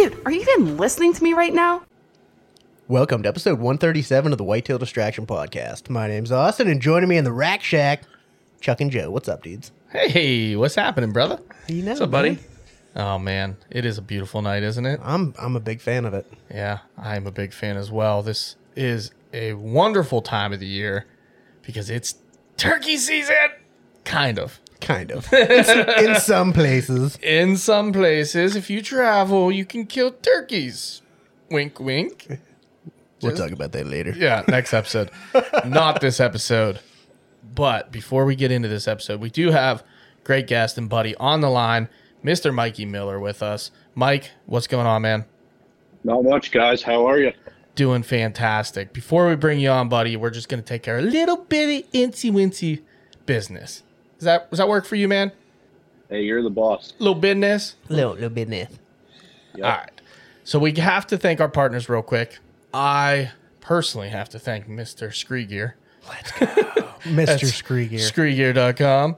Dude, are you even listening to me right now? Welcome to episode 137 of the Whitetail Distraction Podcast. My name's Austin, and joining me in the Rack Shack, Chuck and Joe. What's up, dudes? Hey, what's happening, brother? You know, What's up, buddy? man. Oh man, it is a beautiful night, isn't it? I'm I'm a big fan of it. Yeah, I'm a big fan as well. This is a wonderful time of the year because it's turkey season. Kind of. Kind of. in some places. In some places, if you travel, you can kill turkeys. Wink, wink. We'll talk about that later. Yeah, next episode. Not this episode. But before we get into this episode, we do have great guest and buddy on the line, Mr. Mikey Miller with us. Mike, what's going on, man? Not much, guys. How are you? Doing fantastic. Before we bring you on, buddy, we're just going to take care of a little bitty incy wincy business. Does that, does that work for you, man? Hey, you're the boss. Little business? Little, little business. Yep. All right. So we have to thank our partners real quick. I personally have to thank Mr. Skre Gear. Let's go. Mr. Screegear. SkreGear.com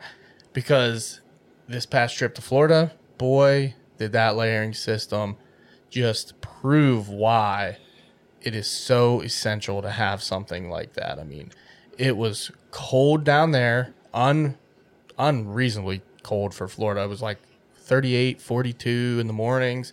because this past trip to Florida, boy, did that layering system just prove why it is so essential to have something like that. I mean, it was cold down there, un unreasonably cold for Florida. It was like 38, 42 in the mornings.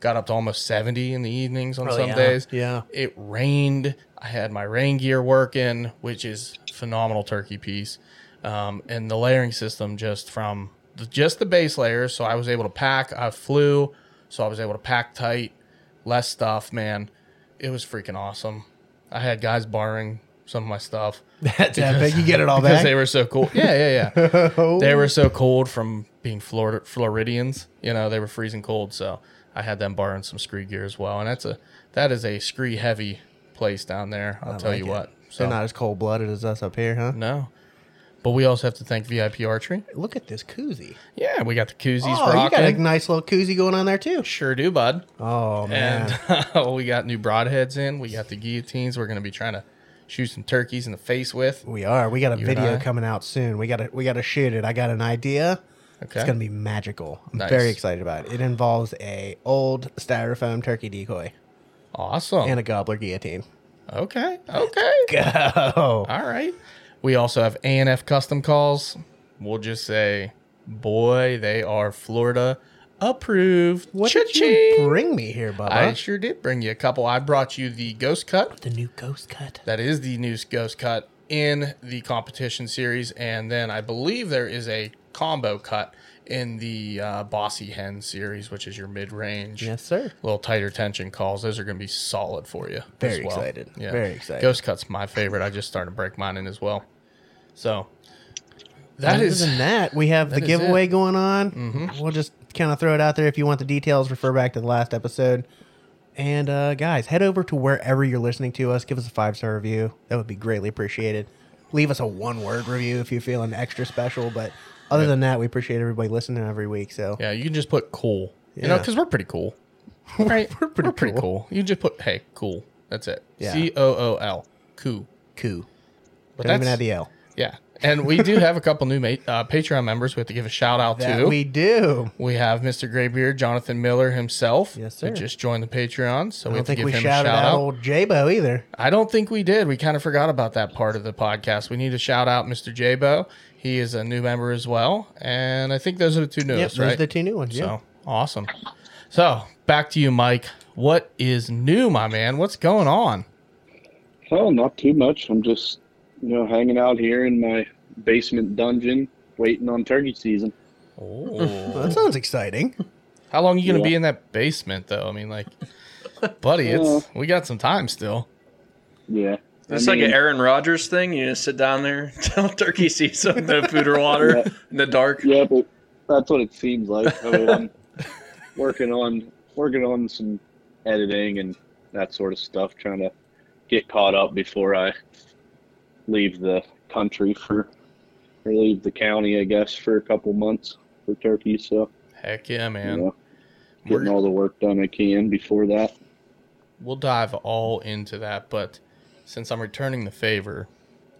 Got up to almost 70 in the evenings on Oh, some yeah. days. Yeah. It rained. I had my rain gear working, which is phenomenal turkey piece. Um, and the layering system just from the, just the base layers. So I was able to pack. I flew, so I was able to pack tight, less stuff. Man, it was freaking awesome. I had guys borrowing some of my stuff That's epic. You get it all because back. they were so cool. Yeah, yeah, yeah. they were so cold from being Florida Floridians. You know, they were freezing cold, so I had them borrowing some Skre Gear as well. And that's a that is a Skre heavy place down there. I'll tell like you it. what. So They're not as cold blooded as us up here, huh? no, but we also have to thank VIP Archery. Look at this koozie. Yeah, we got the koozies Oh, you got a nice little koozie going on there too. Sure do, bud. Oh man. And we got new broadheads in. We got the guillotines. We're going to be trying to shoot some turkeys in the face with. we are. We got a You and video I? coming out soon. We gotta we gotta shoot it. I got an idea. Okay. It's gonna be magical. I'm Nice. very excited about it. It involves a old styrofoam turkey decoy Awesome. and a gobbler guillotine. okay. Okay. Go. All right. We also have ANF custom calls. We'll just say, boy, they are Florida approved. What did you Cha-ching. bring me here, Bubba? I sure did bring you a couple. I brought you the Ghost Cut. the new ghost cut. That is the new Ghost Cut in the competition series. And then I believe there is a combo cut in the uh, Bossy Hen series, which is your mid range. Yes, sir. Little tighter tension calls. Those are going to be solid for you. Very as well. excited. Very excited. Ghost Cut's my favorite. I just started to break mine in as well. So that Other is than that, we have the that is giveaway going on. We'll just kind of throw it out there. If you want the details, refer back to the last episode. And uh, guys, head over to wherever you're listening to us. Give us a five star review. That would be greatly appreciated. Leave us a one word review if you're feeling extra special. But other than that, we appreciate everybody listening every week. So Yeah, you can just put cool. You know, because we're pretty cool. Right? we're pretty, cool. You just put, hey, cool. That's it. Yeah. C O O L. Cool. cool. But Don't even have the L. Yeah. And we do have a couple new ma- uh, Patreon members we have to give a shout out That to. we do. We have Mr. Graybeard, Jonathan Miller himself. Yes, sir. who just joined the Patreon. So I we don't have to think give we him a shouted shout out, out. old J-Bo either. I don't think we did. We kind of forgot about that part of the podcast. We need to shout out Mr. Jabo. He is a new member as well. And I think those are the two Yep, newest, those are the two new ones. Yeah. So awesome. So back to you, Mike. What is new, my man? What's going on? Oh, not too much. I'm just, you know, hanging out here in my basement dungeon, waiting on turkey season. Oh. that sounds exciting. How long are you gonna Yeah. be in that basement though? I mean, like, buddy, it's we got some time still. Yeah. It's I like an Aaron Rodgers thing. You just sit down there till turkey season, no food or water Yeah. in the dark. Yeah, but that's what it seems like. I mean, I'm working on working on some editing and that sort of stuff, trying to get caught up before I leave the country for or leave the county, I guess, for a couple months for turkey. So, Heck yeah, you man. know, We're- getting all the work done I can before that. we'll dive all into that, but since I'm returning the favor,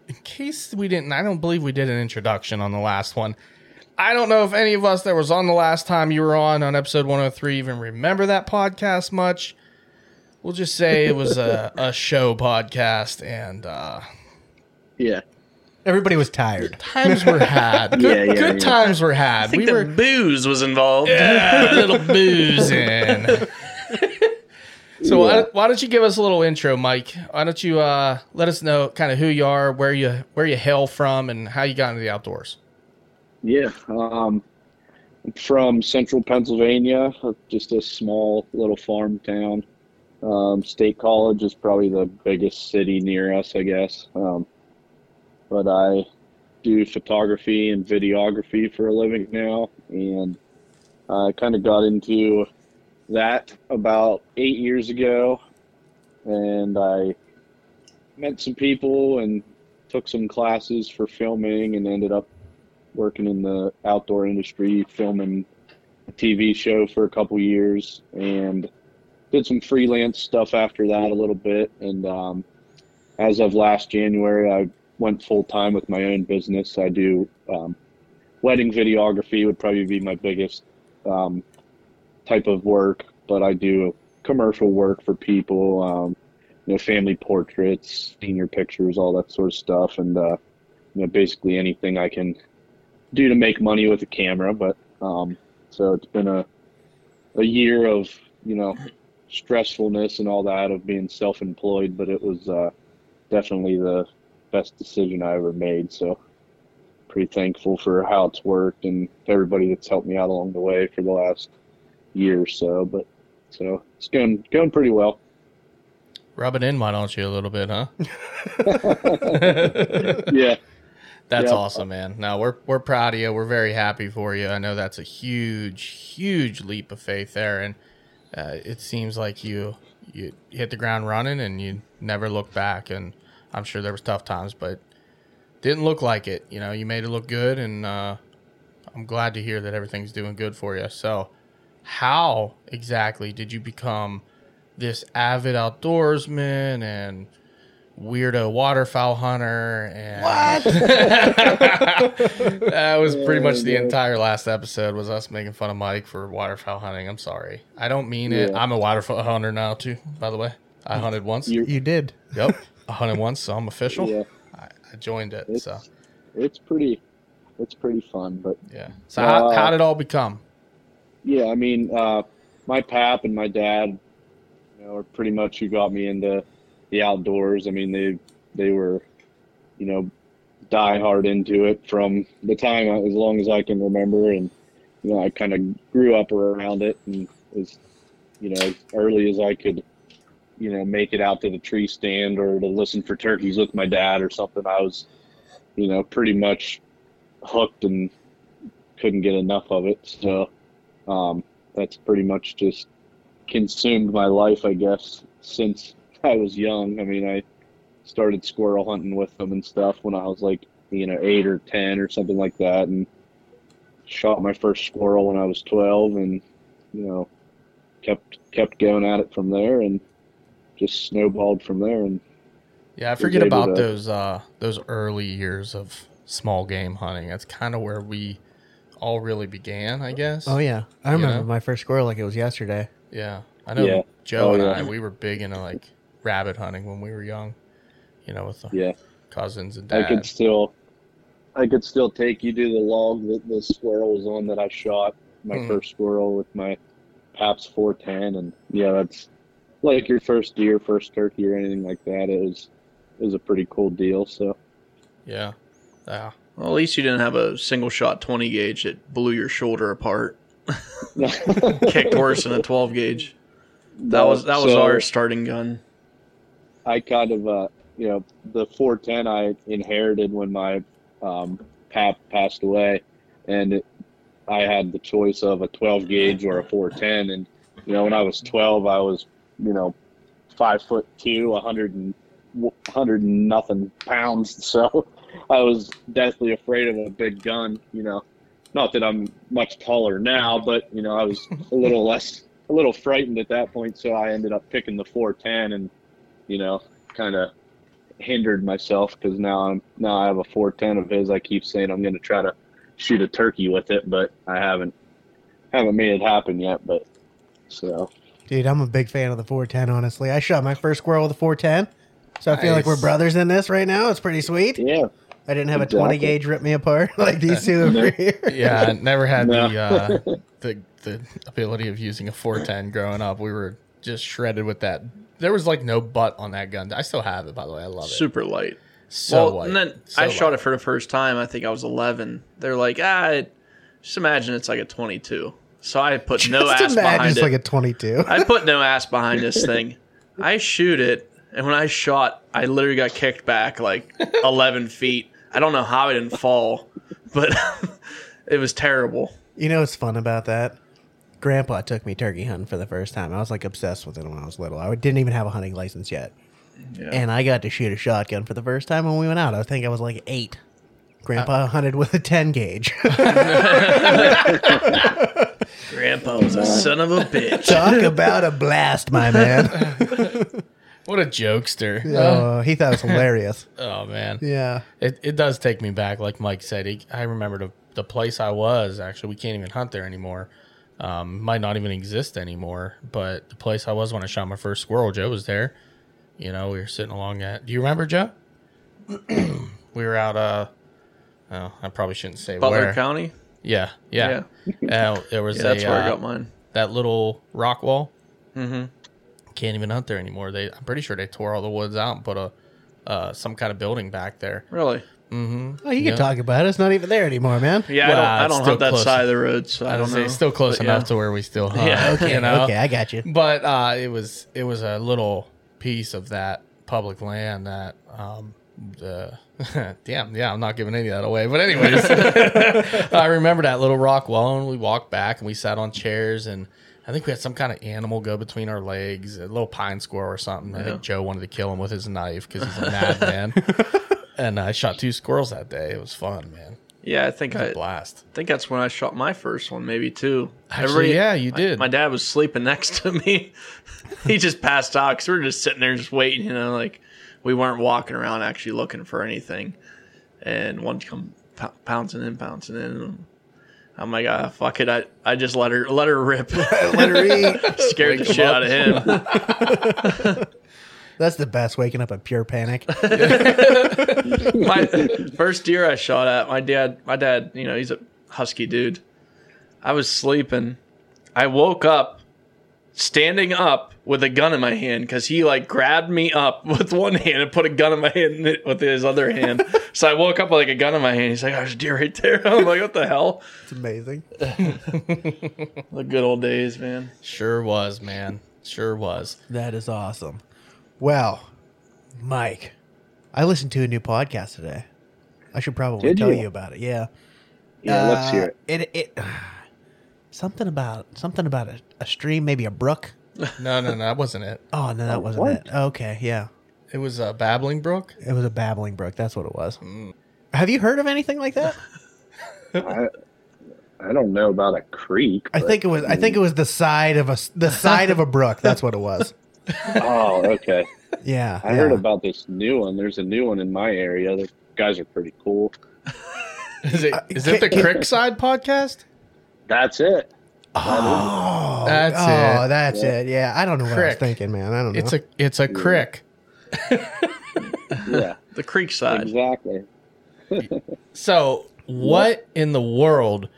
in case we didn't, I don't believe we did an introduction on the last one. I don't know if any of us that was on the last time you were on on episode 103 even remember that podcast much. We'll just say it was a, a show podcast and uh, Yeah. Everybody was tired. times were had. Good, Yeah, yeah, good yeah. times were had. I think we the were booze was involved. a little boozing. So why, why don't you give us a little intro, Mike? Why don't you uh, let us know kind of who you are, where you where you hail from, and how you got into the outdoors? Yeah, um, I'm from central Pennsylvania, uh, just a small little farm town. Um, State College is probably the biggest city near us, I guess. Um, but I do photography and videography for a living now, and I kind of got into that about eight years ago, and I met some people and took some classes for filming, and ended up working in the outdoor industry, filming a TV show for a couple years, and did some freelance stuff after that a little bit. And um, as of last January, I went full time with my own business. I do um, wedding videography would probably be my biggest um, type of work, but I do commercial work for people, um, you know, family portraits, senior pictures, all that sort of stuff, and uh, you know, basically anything I can do to make money with a camera. But um, so it's been a a year of you know stressfulness and all that of being self-employed, but it was uh, definitely the best decision I ever made. So pretty thankful for how it's worked and everybody that's helped me out along the way for the last year or so. But so it's going going pretty well. Rub it in, why don't you, a little bit, huh? Yeah. That's Yep. awesome, man. No, we're we're proud of you. We're very happy for you. I know that's a huge, huge leap of faith there, and uh, it seems like you you hit the ground running and you never look back. And I'm sure there was tough times, but didn't look like it. You know, you made it look good, and uh, I'm glad to hear that everything's doing good for you. So, how exactly did you become this avid outdoorsman and weirdo waterfowl hunter and what? that was pretty much the entire last episode was us making fun of Mike for waterfowl hunting. I'm sorry. I don't mean it. I'm a waterfowl hunter now too, by the way. I hunted once. You- You did. Yep. I hunted once, so I'm official. Yeah. I, I joined it. It's So it's pretty it's pretty fun, but yeah. So how, Uh, how did it all become? Yeah, I mean, uh, my pap and my dad, you know, are pretty much who got me into the outdoors. I mean, they they were, you know, die hard into it from the time I- as long as I can remember, and you you know, I kind of grew up around it and as you know, as early as I could, you know, make it out to the tree stand or to listen for turkeys with my dad or something. I was, you know, pretty much hooked and couldn't get enough of it. So um, that's pretty much just consumed my life, I guess, since I was young. I mean, I started squirrel hunting with them and stuff when I was like, you know, eight or 10 or something like that. And shot my first squirrel when I was 12 and, you know, kept, kept going at it from there and just snowballed from there. And Yeah, I forget about to- those uh those early years of small game hunting. That's kind of where we all really began, I guess. Oh yeah, I You remember know? my first squirrel like it was yesterday. Yeah, I know. Yeah. Joe Oh, and yeah. I, we were big into like rabbit hunting when we were young. You know, with the yeah. cousins and dad. I could still, I could still take you to the log that the squirrel was on that I shot my Mhm. first squirrel with my Paps 410, and yeah, that's like your first deer, first turkey, or anything like that. It was, it was a pretty cool deal. So Yeah, yeah. Well, at least you didn't have a single shot 20 gauge that blew your shoulder apart. Kicked worse than a 12 gauge. That was that was So- our starting gun. I kind of, uh, you know, the 410 I inherited when my um, pap passed away, and it, I had the choice of a 12 gauge or a 410. And you know, when I was 12, I was, you know, five foot two, 100 and 100 and nothing pounds. So I was deathly afraid of a big gun. You know, not that I'm much taller now, but you know, I was a little less, a little frightened at that point. So I ended up picking the 410 and you know, kind of hindered myself because now I'm now I have a 410 of his. I keep saying I'm going to try to shoot a turkey with it, but I haven't haven't made it happen yet. But so Dude, I'm a big fan of the 410. Honestly, I shot my first squirrel with a 410, so I feel like we're brothers in this right now. It's pretty sweet. yeah, I didn't have a 20 gauge rip me apart like these two over here. Yeah, I never had No. the uh, the the ability of using a 410 growing up. We were just shredded with that. There was like no butt on that gun. I still have it, by the way. I love it. Super light. So well, light. and then So I shot light. it for the first time. I think I was 11. They're like, ah, it, just imagine it's like a 22. So I put no Just ass imagine behind it's it. like a 22. I put no ass behind this thing. I shoot it, and when I shot, I literally got kicked back like 11 feet. I don't know how I didn't fall, but it was terrible. You know what's fun about that? Grandpa took me turkey hunting for the first time. I was like obsessed with it when I was little. I didn't even have a hunting license yet. Yeah. And I got to shoot a shotgun for the first time when we went out. I think I was like eight. Grandpa uh. hunted with a 10 gauge. Grandpa was a son of a bitch. Talk about a blast, my man. what a jokester. Oh, he thought it was hilarious. Oh man. Yeah. It, it does take me back, like Mike said. He, I remember the, the place I was. Actually, we can't even hunt there anymore. Um, might not even exist anymore. But the place I was when I shot my first squirrel, Joe was there. You know, we were sitting along that. Do you remember, Joe? we were out. Uh, oh, I probably shouldn't say Butler where. County? Yeah, yeah. Uh, there was Yeah, a, that's where I uh, got mine. that little rock wall. Mm-hmm. Can't even hunt there anymore. They, I'm pretty sure they tore all the woods out and put a uh, some kind of building back there. Really? Mm-hmm. Oh, you can talk about it. It's not even there anymore, man. Yeah, Well, I don't, I don't hunt that close. side of the road, so I, I don't don't know. it's still close But enough yeah. to where we still hunt. Yeah, Okay, you know? okay, I got you. But uh, it was it was a little piece of that public land that um, the uh, damn yeah I'm not giving any of that away. But anyways, I remember that little rock wall and we walked back and we sat on chairs and I think we had some kind of animal go between our legs, a little pine squirrel or something. I think Joe wanted to kill him with his knife because he's a madman. and I shot two squirrels that day. It was fun, man. Yeah, I think It was I think that's when I shot my first one, maybe two. Actually, yeah, you my- did. My, dad was sleeping next to me. he just passed out because we were just sitting there, just waiting. You know, like we weren't walking around actually looking for anything. And one come pou- pouncing in, pouncing in. I'm like, ah, fuck it. I, I just let her let her rip. Let her eat. Scared the Wake him shit up. out of him. That's the best. Waking up in pure panic. my first deer I shot at, my dad, my dad, you know, he's a husky dude. I was sleeping. I woke up, standing up with a gun in my hand because he like grabbed me up with one hand and put a gun in my hand with his other hand. so I woke up with like a gun in my hand. He's like, "Oh, there's a deer right there." I'm like, "What the hell?" It's amazing. The good old days, man. Sure was, man. Sure was. That is awesome. Well, Mike, I listened to a new podcast today. I should probably Did tell you? you? about it. Yeah. Yeah, let's hear Uh, it. It it something about something about a, a stream, maybe a brook. No, no, no, that wasn't it. Oh no, that wasn't what? it. Okay, yeah, It was a Babbling Brook. it was a babbling brook. That's what it was. Have you heard of anything like that? I, I don't know about a creek. I think it was. I think it was the side of a s- the side of a brook. That's what it was. Oh, okay. Yeah, I heard about this new one. There's a new one in my area. The guys are pretty cool. Is it? Uh, it the can- Crickside podcast? That's it. Oh, That's oh, it. that's Yeah. it. Yeah, I don't know what I was thinking, man. I don't know. It's a it's a crick. Yeah, The creek side. exactly. So, what in the world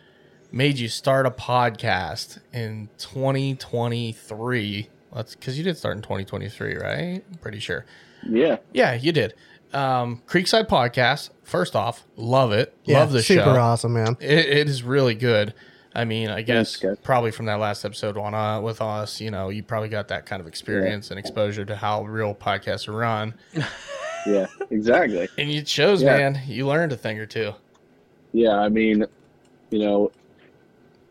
made you start a podcast in 2023? That's because you did start in 2023, right? I'm pretty sure. Yeah. Yeah, you did. Um, Creekside Podcast. First off, love it. yeah, love the super show. Super awesome, man. It, it is really good. I mean, I guess probably from that last episode on uh, with us, you know, you probably got that kind of experience and exposure to how real podcasts are run, Yeah, exactly. and you shows, Yeah. man. You learned a thing or two. Yeah, I mean, you know,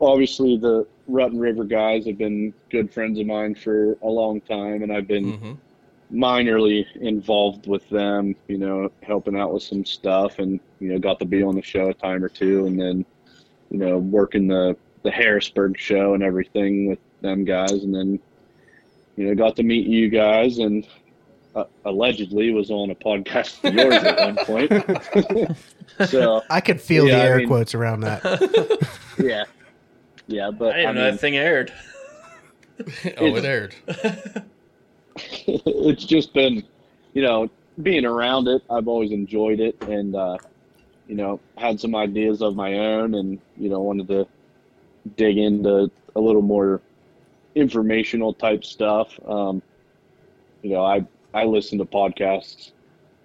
obviously the Rutten River guys have been good friends of mine for a long time, and I've been hmm minorly involved with them, you know, helping out with some stuff and, you know, got to be on the show a time or two and then, you know, working the, the Harrisburg show and everything with them guys. And then, you know, got to meet you guys and uh, allegedly was on a podcast of yours at one point. so, I could feel Yeah, the I air mean- quotes around that. yeah. Yeah, but I didn't I know mean, that thing aired. oh, it aired. it's just been, you know, being around it. I've always enjoyed it, and uh, you know, had some ideas of my own, and you know, wanted to dig into a little more informational type stuff. Um, you know, I I listen to podcasts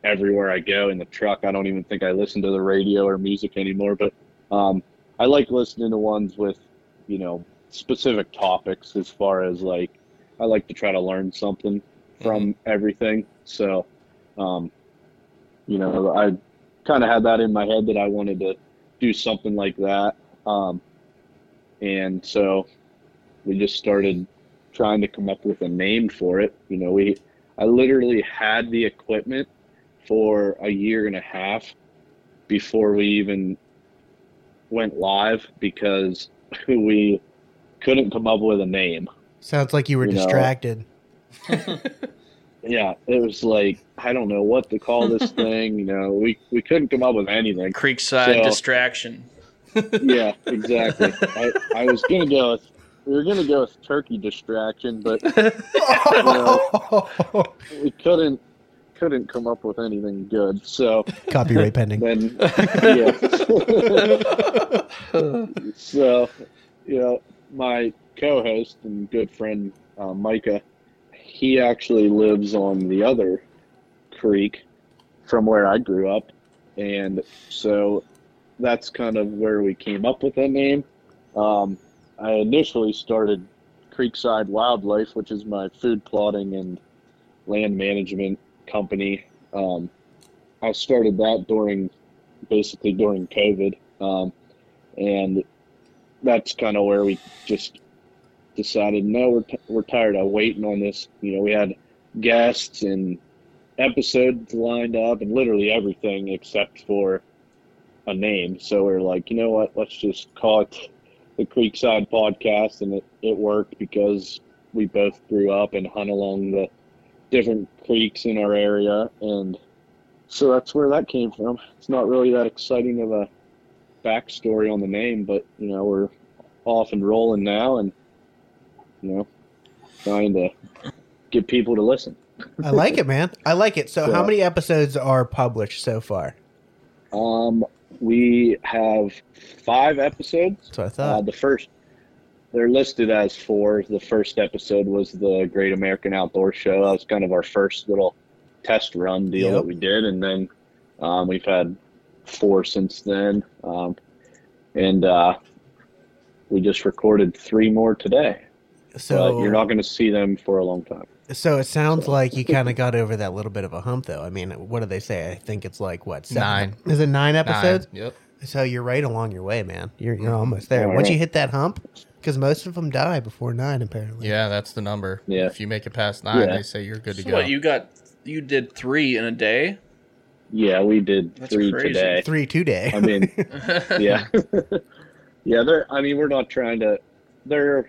everywhere I go in the truck. I don't even think I listen to the radio or music anymore, but um, I like listening to ones with, you know, specific topics as far as like I like to try to learn something from everything. So, um, you know, I kind of had that in my head that I wanted to do something like that. Um, and so we just started trying to come up with a name for it. You know, we, I literally had the equipment for a year and a half before we even went live because we couldn't come up with a name. Sounds like you were You distracted. Yeah, it was like I don't know what to call this thing. You know, we we couldn't come up with anything. Creekside So- distraction. Yeah, exactly. I, I was gonna go with we were gonna go with turkey distraction, but we couldn't couldn't come up with anything good. So Copyright pending. then, yeah. so, you know, my co-host and good friend uh, Micah, he actually lives on the other creek from where I grew up, and so that's kind of where we came up with that name. Um, I initially started Creekside Wildlife, which is my food plotting and land management company. Um, I started that during basically during COVID, um, and that's kind of where we just decided no, we're t- we're tired of waiting on this. You know, we had guests and episodes lined up, and literally everything except for a name. So we're like, you know what? Let's just call it the Creekside Podcast, and it, it worked because we both grew up and hunt along the different creeks in our area, and so that's where that came from. It's not really that exciting of a backstory on the name, but you know we're off and rolling now, and you know trying to get people to listen. I like it, man. I like it. So, how many episodes are published so far? Um, we have five episodes. That's what I Uh, thought. the first, they're listed as four. The first episode was the Great American Outdoor Show. That was kind of our first little test run deal Yep. that we did, and then um, we've had four since then. Um, and uh, we just recorded three more today. So but you're not going to see them for a long time. So it sounds like you kind of got over that little bit of a hump, though. I mean, what do they say? I think it's like what seven? Nine. Is it nine episodes? Nine. Yep. So you're right along your way, man. You're you're almost there. All Once you hit that hump, because most of them die before nine, apparently. Yeah, that's the number. Yeah. If you make it past nine, Yeah. they say you're good to go. what you got? You did three in a day. Yeah, we did That's three crazy. today. Three today. I mean, yeah, yeah. They're. I mean, we're not trying to. They're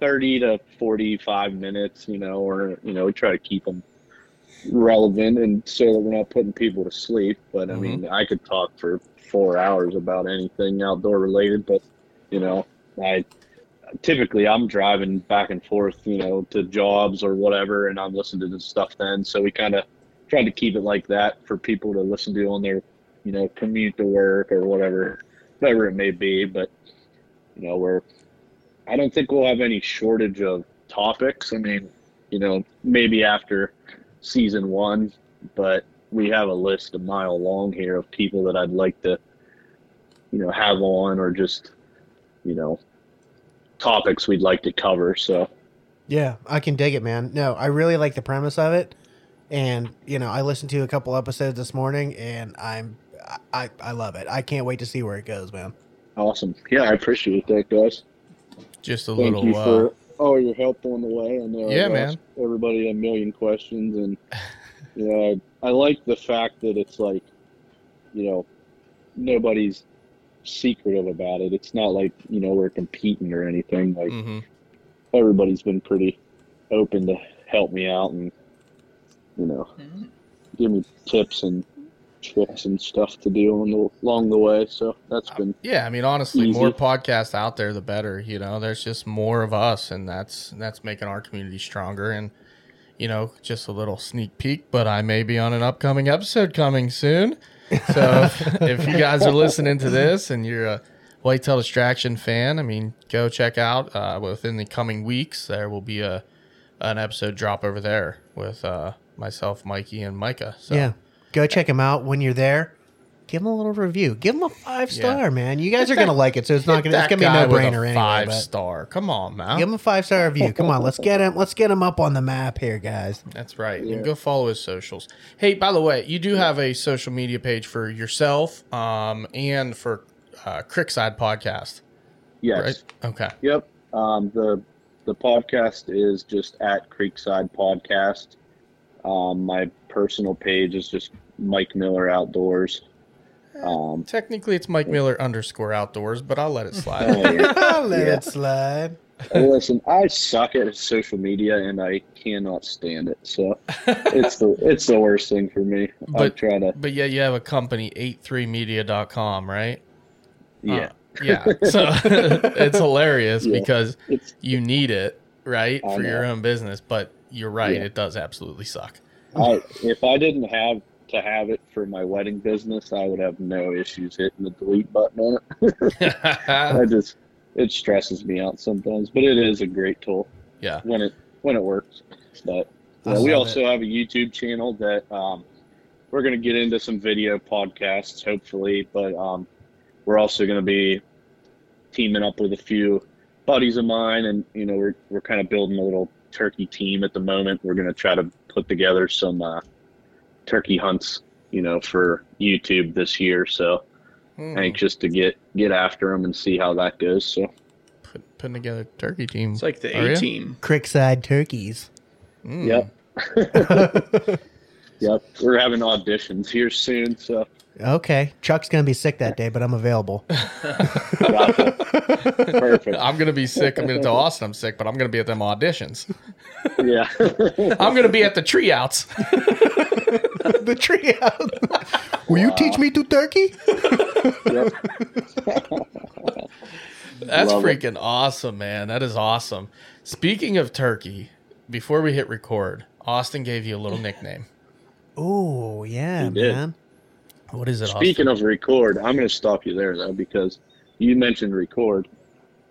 thirty to forty-five minutes. You know, or you know, we try to keep them relevant and so that we're not putting people to sleep. But I mean, mm-hmm. I could talk for four hours about anything outdoor related. But you know, I typically I'm driving back and forth. You know, to jobs or whatever, and I'm listening to this stuff then. So we kind of tried to keep it like that for people to listen to on their you know, commute to work or whatever, whatever it may be. But you know, we're I don't think we'll have any shortage of topics. I mean, you know, maybe after season one, but we have a list a mile long here of people that I'd like to, you know, have on or just, you know, topics we'd like to cover. So Yeah, I can dig it, man. No, I really like the premise of it, and you know, I listened to a couple episodes this morning, and I'm, I, I love it. I can't wait to see where it goes, man. awesome. Yeah, I appreciate that, guys. Just a Thank little. you uh, all your help on the way. I know Yeah, I've man. asked everybody a million questions, and you know, I, I like the fact that it's like, you know, nobody's secretive about it. It's not like you know we're competing or anything. Like mhm. everybody's been pretty open to help me out and you know give me tips and tricks and stuff to do on the, along the way. So that's been Yeah, I mean, honestly, Easy. more podcasts out there, the better. You know, there's just more of us, and that's that's making our community stronger. And you know, just a little sneak peek, but I may be on an upcoming episode coming soon. So if, if you guys are listening to this and you're a Whitetail Distraction fan, I mean, go check out uh, within the coming weeks. There will be a an episode drop over there with uh, myself, Mikey, and Micah. So Yeah, go check him out when you're there. Give him a little review. Give him a five star, man. You guys are gonna like it, so it's not gonna. It's That gonna be guy no with a brainer anyway. Five But star. Come on, man. give him a five star review. Come on, let's get him. Let's get him up on the map here, guys. That's right. And go follow his socials. Hey, by the way, you do have a social media page for yourself um, and for uh, Crickside Podcast, yes. right? Okay. Yep. Um, the the podcast is just at Creekside Podcast. Um, my personal page is just Mike Miller Outdoors. Um, Technically, it's Mike Miller underscore outdoors, but I'll let it slide. oh, yeah. Let Yeah. it slide. Listen, I suck at social media and I cannot stand it. So it's the it's the worst thing for me. I But- try to but yeah, you have a company, 83media.com, right? yeah. Yeah. So it's hilarious Yeah. because It's you need it, right, I for your own business. But you're right, Yeah. it does absolutely suck. I if I didn't have to have it for my wedding business, I would have no issues hitting the delete button on it. I just it stresses me out sometimes, but it is a great tool yeah. when it when it works. But uh, we also have a YouTube channel that um, we're going to get into some video podcasts, hopefully. But um, we're also going to be teaming up with a few buddies of mine, and you know we're we're kind of building a little turkey team at the moment. We're going to try to put together some uh, turkey hunts, you know, for YouTube this year. So Hmm. anxious to get get after them and see how that goes. So Put, putting together turkey team. It's like the A team. Crickside turkeys. Mm. yep. Yep, we're having auditions here soon, so Okay, Chuck's gonna be sick that day, but I'm available. gotcha. perfect. I'm gonna be sick. I'm gonna tell Austin I'm sick, but I'm gonna be at them auditions. Yeah, I'm gonna be at the tree outs. the tree out. Will you teach me to turkey? yep. That's Love it. freaking awesome, man. That is awesome. Speaking of turkey, before we hit record, Austin gave you a little nickname. Oh yeah, He did. man. What is it? Speaking of record, I'm going to stop you there though because you mentioned record.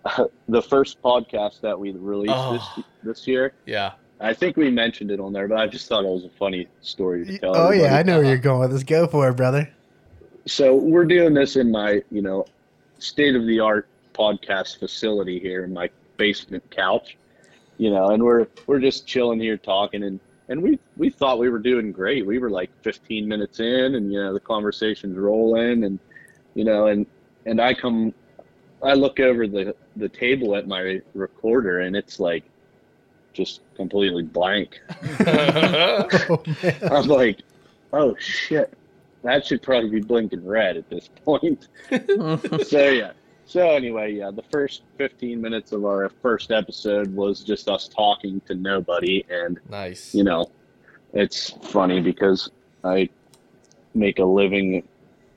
the first podcast that we released Oh. this this year. Yeah. I think we mentioned it on there, but I just thought it was a funny story to tell. Oh yeah. I know where you're uh-huh. going with this. Go for it, brother. So we're doing this in my, you know, state of the art podcast facility here in my basement couch, you know, and we're we're just chilling here talking and and we we thought we were doing great. We were like 15 minutes in and you know the conversation's rolling and you know and and I come I look over the the table at my recorder and it's like just completely blank. Oh. I'm like, oh shit, that should probably be blinking red at this point. so yeah. So anyway, yeah, the first 15 minutes of our first episode was just us talking to nobody, and nice. you know, it's funny because I make a living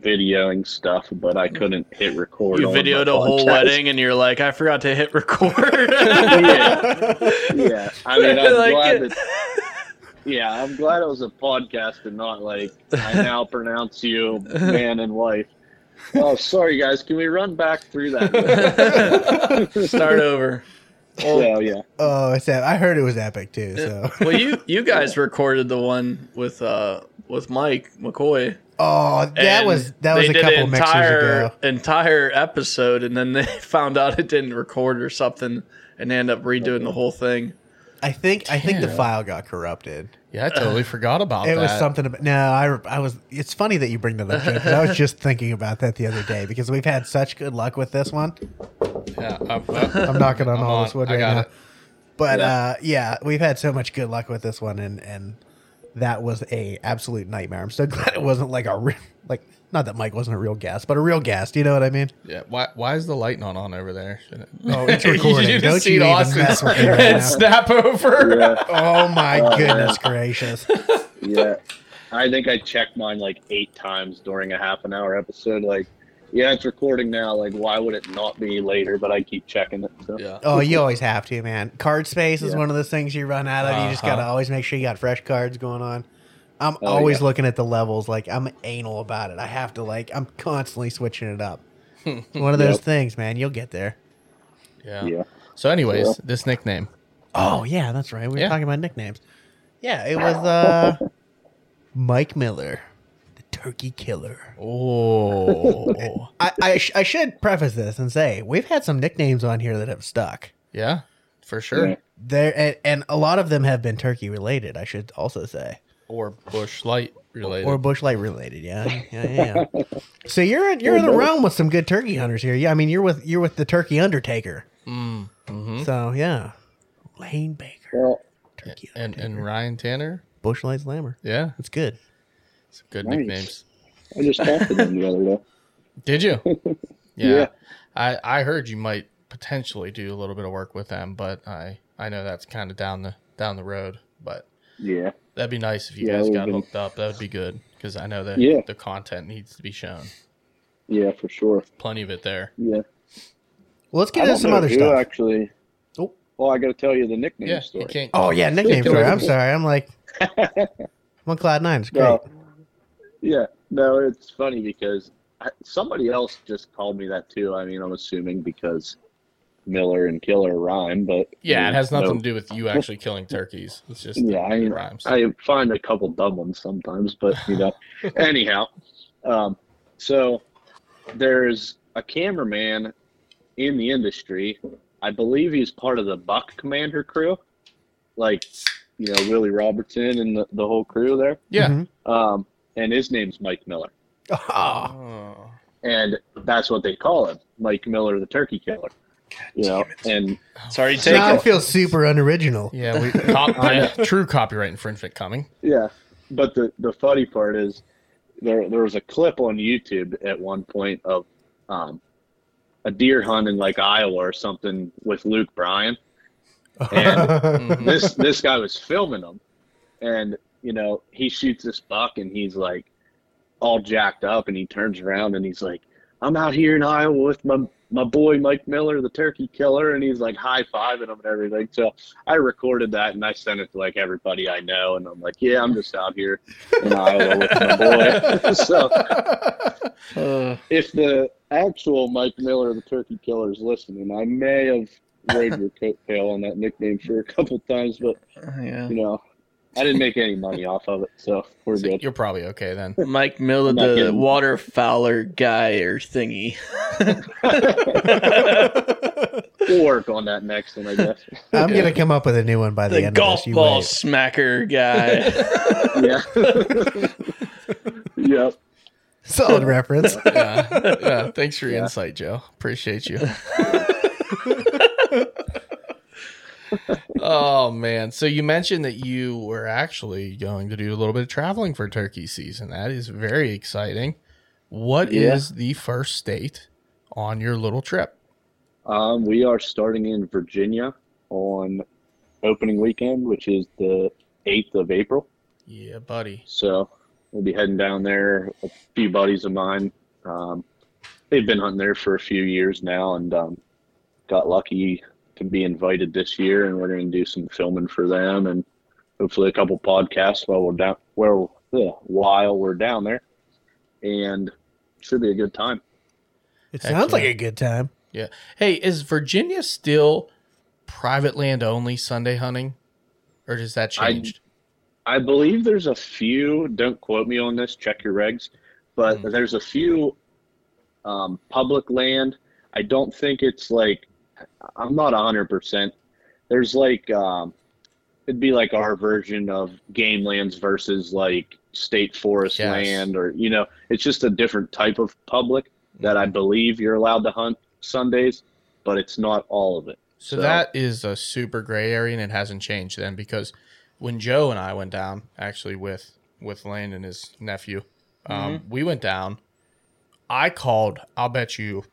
videoing stuff, but I couldn't hit record. You videoed a whole wedding and you're like, I forgot to hit record. yeah, yeah. I mean, I'm Like glad it. that. Yeah, I'm glad it was a podcast and not like I now pronounce you man and wife. Oh, sorry guys. Can we run back through that? Start over. So yeah, Oh, it's ep- I heard it was epic too. So Well, you you guys recorded the one with uh with Mike McCoy. oh, that was that was a couple an mixers entire ago. entire episode, and then they found out it didn't record or something, and they end up redoing the whole thing. I think I think the file got corrupted. Yeah, I totally forgot about that. It that. was something about no. I I was. It's funny that you bring that up Joe, 'cause I was just thinking about that the other day because we've had such good luck with this one. Yeah, I'm, well, I'm knocking on I'm all on. this wood I right got now. it. But Yeah. uh, yeah, we've had so much good luck with this one, and and that was a absolute nightmare. I'm so glad it wasn't like a re- like not that Mike wasn't a real guest, but a real guest. You know what I mean? Yeah. Why? Why is the light not on over there? Should it- Oh, it's recording. you Don't just you see even Austin mess with me right and now. snap over. yeah, Oh my Oh, goodness gracious! yeah. I think I checked mine like eight times during a half an hour episode. Like, yeah, it's recording now. Like, why would it not be later? But I keep checking it. So. Yeah. Oh, you always have to, man. Card space is Yeah. one of those things you run out of. You just Uh-huh. gotta always make sure you got fresh cards going on. I'm Oh, always yeah. looking at the levels. Like I'm anal about it. I have to like. I'm constantly switching it up. one of those Yep. things, man. You'll get there. Yeah. Yeah. So, anyways, Yeah. this nickname. Oh yeah, that's right. We were Yeah. talking about nicknames. Yeah, it was uh Mike Miller, the Turkey Killer. Oh. I I, sh- I should preface this and say we've had some nicknames on here that have stuck. yeah, for sure. Yeah. There and, and a lot of them have been turkey related. I should also say. Or Busch Light related. or Busch Light related. Yeah, yeah, yeah. yeah. so you're in, you're in the realm with some good turkey hunters here. Yeah, I mean you're with you're with the turkey undertaker. mm, hmm So yeah, Lane Baker, Well, turkey and undertaker, and Ryan Tanner. Busch Light slammer. Yeah, That's good. Some good Nice. nicknames. I just talked to them the other day. Did you? Yeah. Yeah. I I heard you might potentially do a little bit of work with them, but I I know that's kind of down the down the road. But Yeah. that'd be nice if you Yeah, guys got been- hooked up. That would be good because I know that Yeah. the content needs to be shown. Yeah, for sure. Plenty of it there. Yeah. Well, let's get into some other stuff. actually. Oh. Well, I got to tell you the nickname Yeah, story. Oh yeah, nickname story. I'm sorry. I'm like I'm on cloud nine. It's great. No. Yeah, no, it's funny because I, somebody else just called me that too. I mean, I'm assuming because Miller and Killer rhyme, but Yeah, it has nothing no- to do with you actually killing turkeys. It's just Yeah, I mean, rhymes. I find a couple dumb ones sometimes, but you know. Anyhow, um, so there's a cameraman in the industry. I believe he's part of the Buck Commander crew, like you know Willie Robertson and the, the whole crew there. yeah. Mhm. Um, and his name's Mike Miller, Ah, Oh. and that's what they call him, Mike Miller, the Turkey Killer. You know, and Sorry, so take I feel super unoriginal. Yeah, we cop, yeah, true copyright infringement coming. Yeah, but the the funny part is there there was a clip on YouTube at one point of um, a deer hunt in like Iowa or something with Luke Bryan, and Mhm. this this guy was filming them, and you know he shoots this buck and he's like all jacked up and he turns around and he's like, I'm out here in Iowa with my my boy Mike Miller, the turkey killer, and he's like high fiving him and everything. So I recorded that and I sent it to like everybody I know, and I'm like, yeah, I'm just out here in Iowa with my boy. so Uh, if the actual Mike Miller, the Turkey Killer, is listening, I may have rode your coattail on that nickname for a couple times, but Yeah. you know, I didn't make any money off of it, so we're So good. you're probably okay then. Mike Miller, Not the getting- waterfowler guy or thingy. We'll work on that next one, I guess. I'm gonna come up with a new one by the, The end golf of this. You ball wait. smacker guy. yeah. yep. Solid reference. yeah, yeah. Thanks for your Yeah. insight, Joe. Appreciate you. Oh man! So you mentioned that you were actually going to do a little bit of traveling for turkey season. That is very exciting. What is Yeah. the first state on your little trip? Um, we are starting in Virginia on opening weekend, which is the 8th of April. Yeah, buddy. So we'll be heading down there. A few buddies of mine, um, they've been hunting there for a few years now, and um, got lucky to be invited this year. And we're going to do some filming for them, and hopefully a couple podcasts while we're down. Well, while we're down there, and should be a good time. It Heck sounds like a good time. Yeah. Hey, is Virginia still private land only Sunday hunting, or does that I- changed? I believe there's a few. Don't quote me on this. Check your regs, but Mm. there's a few um, public land. I don't think it's like. I'm not hundred percent. There's like um, it'd be like our version of game lands versus like state forest Yes. land, or you know, it's just a different type of public that I believe you're allowed to hunt Sundays, but it's not all of it. So, So- that is a super gray area, and it hasn't changed then because when Joe and I went down, actually with with Lane and his nephew, um, we went down. I called. I'll bet you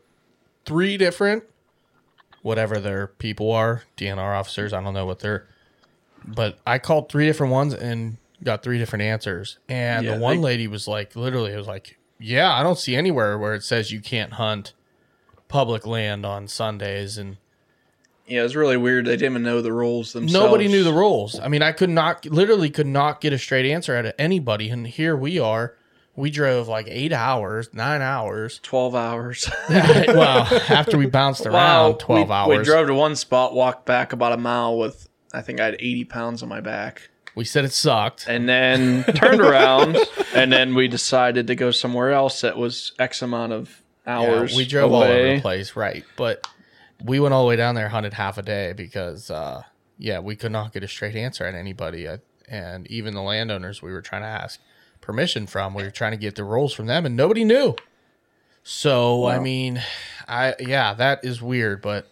three different, whatever their people are, DNR officers. I don't know what they're, but I called three different ones and got three different answers. And Yeah, the one they- lady was like, literally, it was like, "Yeah, I don't see anywhere where it says you can't hunt public land on Sundays." And yeah, it was really weird. They didn't even know the rules themselves. Nobody knew the rules. I mean, I could not, literally could not get a straight answer out of anybody. And here we are. We drove like eight hours, nine hours. 12 hours. well, after we bounced around Wow, 12 we, hours, We drove to one spot, walked back about a mile with, I think I had 80 pounds on my back. we said it sucked. And then turned around, and then we decided to go somewhere else that was X amount of hours. Yeah, we drove all over the place, right? But we went all the way down there, hunted half a day because, uh, yeah, we could not get a straight answer at anybody. And even the landowners we were trying to ask permission from, we were trying to get the roles from them, and nobody knew. So, I mean, I yeah, that is weird, but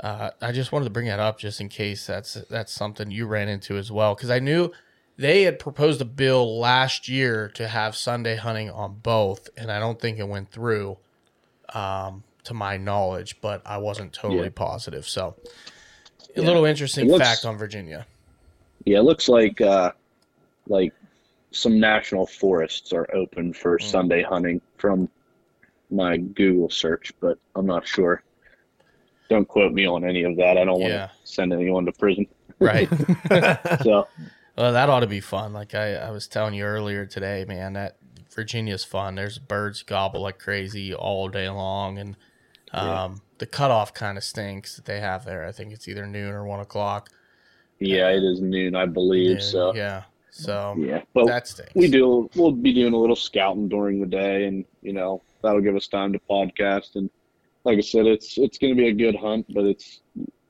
uh, I just wanted to bring that up just in case that's that's something you ran into as well, because I knew they had proposed a bill last year to have Sunday hunting on both, and I don't think it went through, um, to my knowledge, but I wasn't totally Yeah. positive. So, a little interesting looks- fact on Virginia. Yeah, it looks like uh, like some national forests are open for Hmm. Sunday hunting from my Google search, but I'm not sure. Don't quote me on any of that. I don't want Yeah. to send anyone to prison. Right. So Well, that ought to be fun. Like I, I was telling you earlier today, man, that Virginia's fun. There's birds gobble like crazy all day long, and um, the cutoff kind of stinks that they have there. I think it's either noon or one o'clock. yeah, it is noon, I believe. Noon, so yeah, so yeah, but that stinks. we do. We'll be doing a little scouting during the day, and you know that'll give us time to podcast. And like I said, it's it's going to be a good hunt, but it's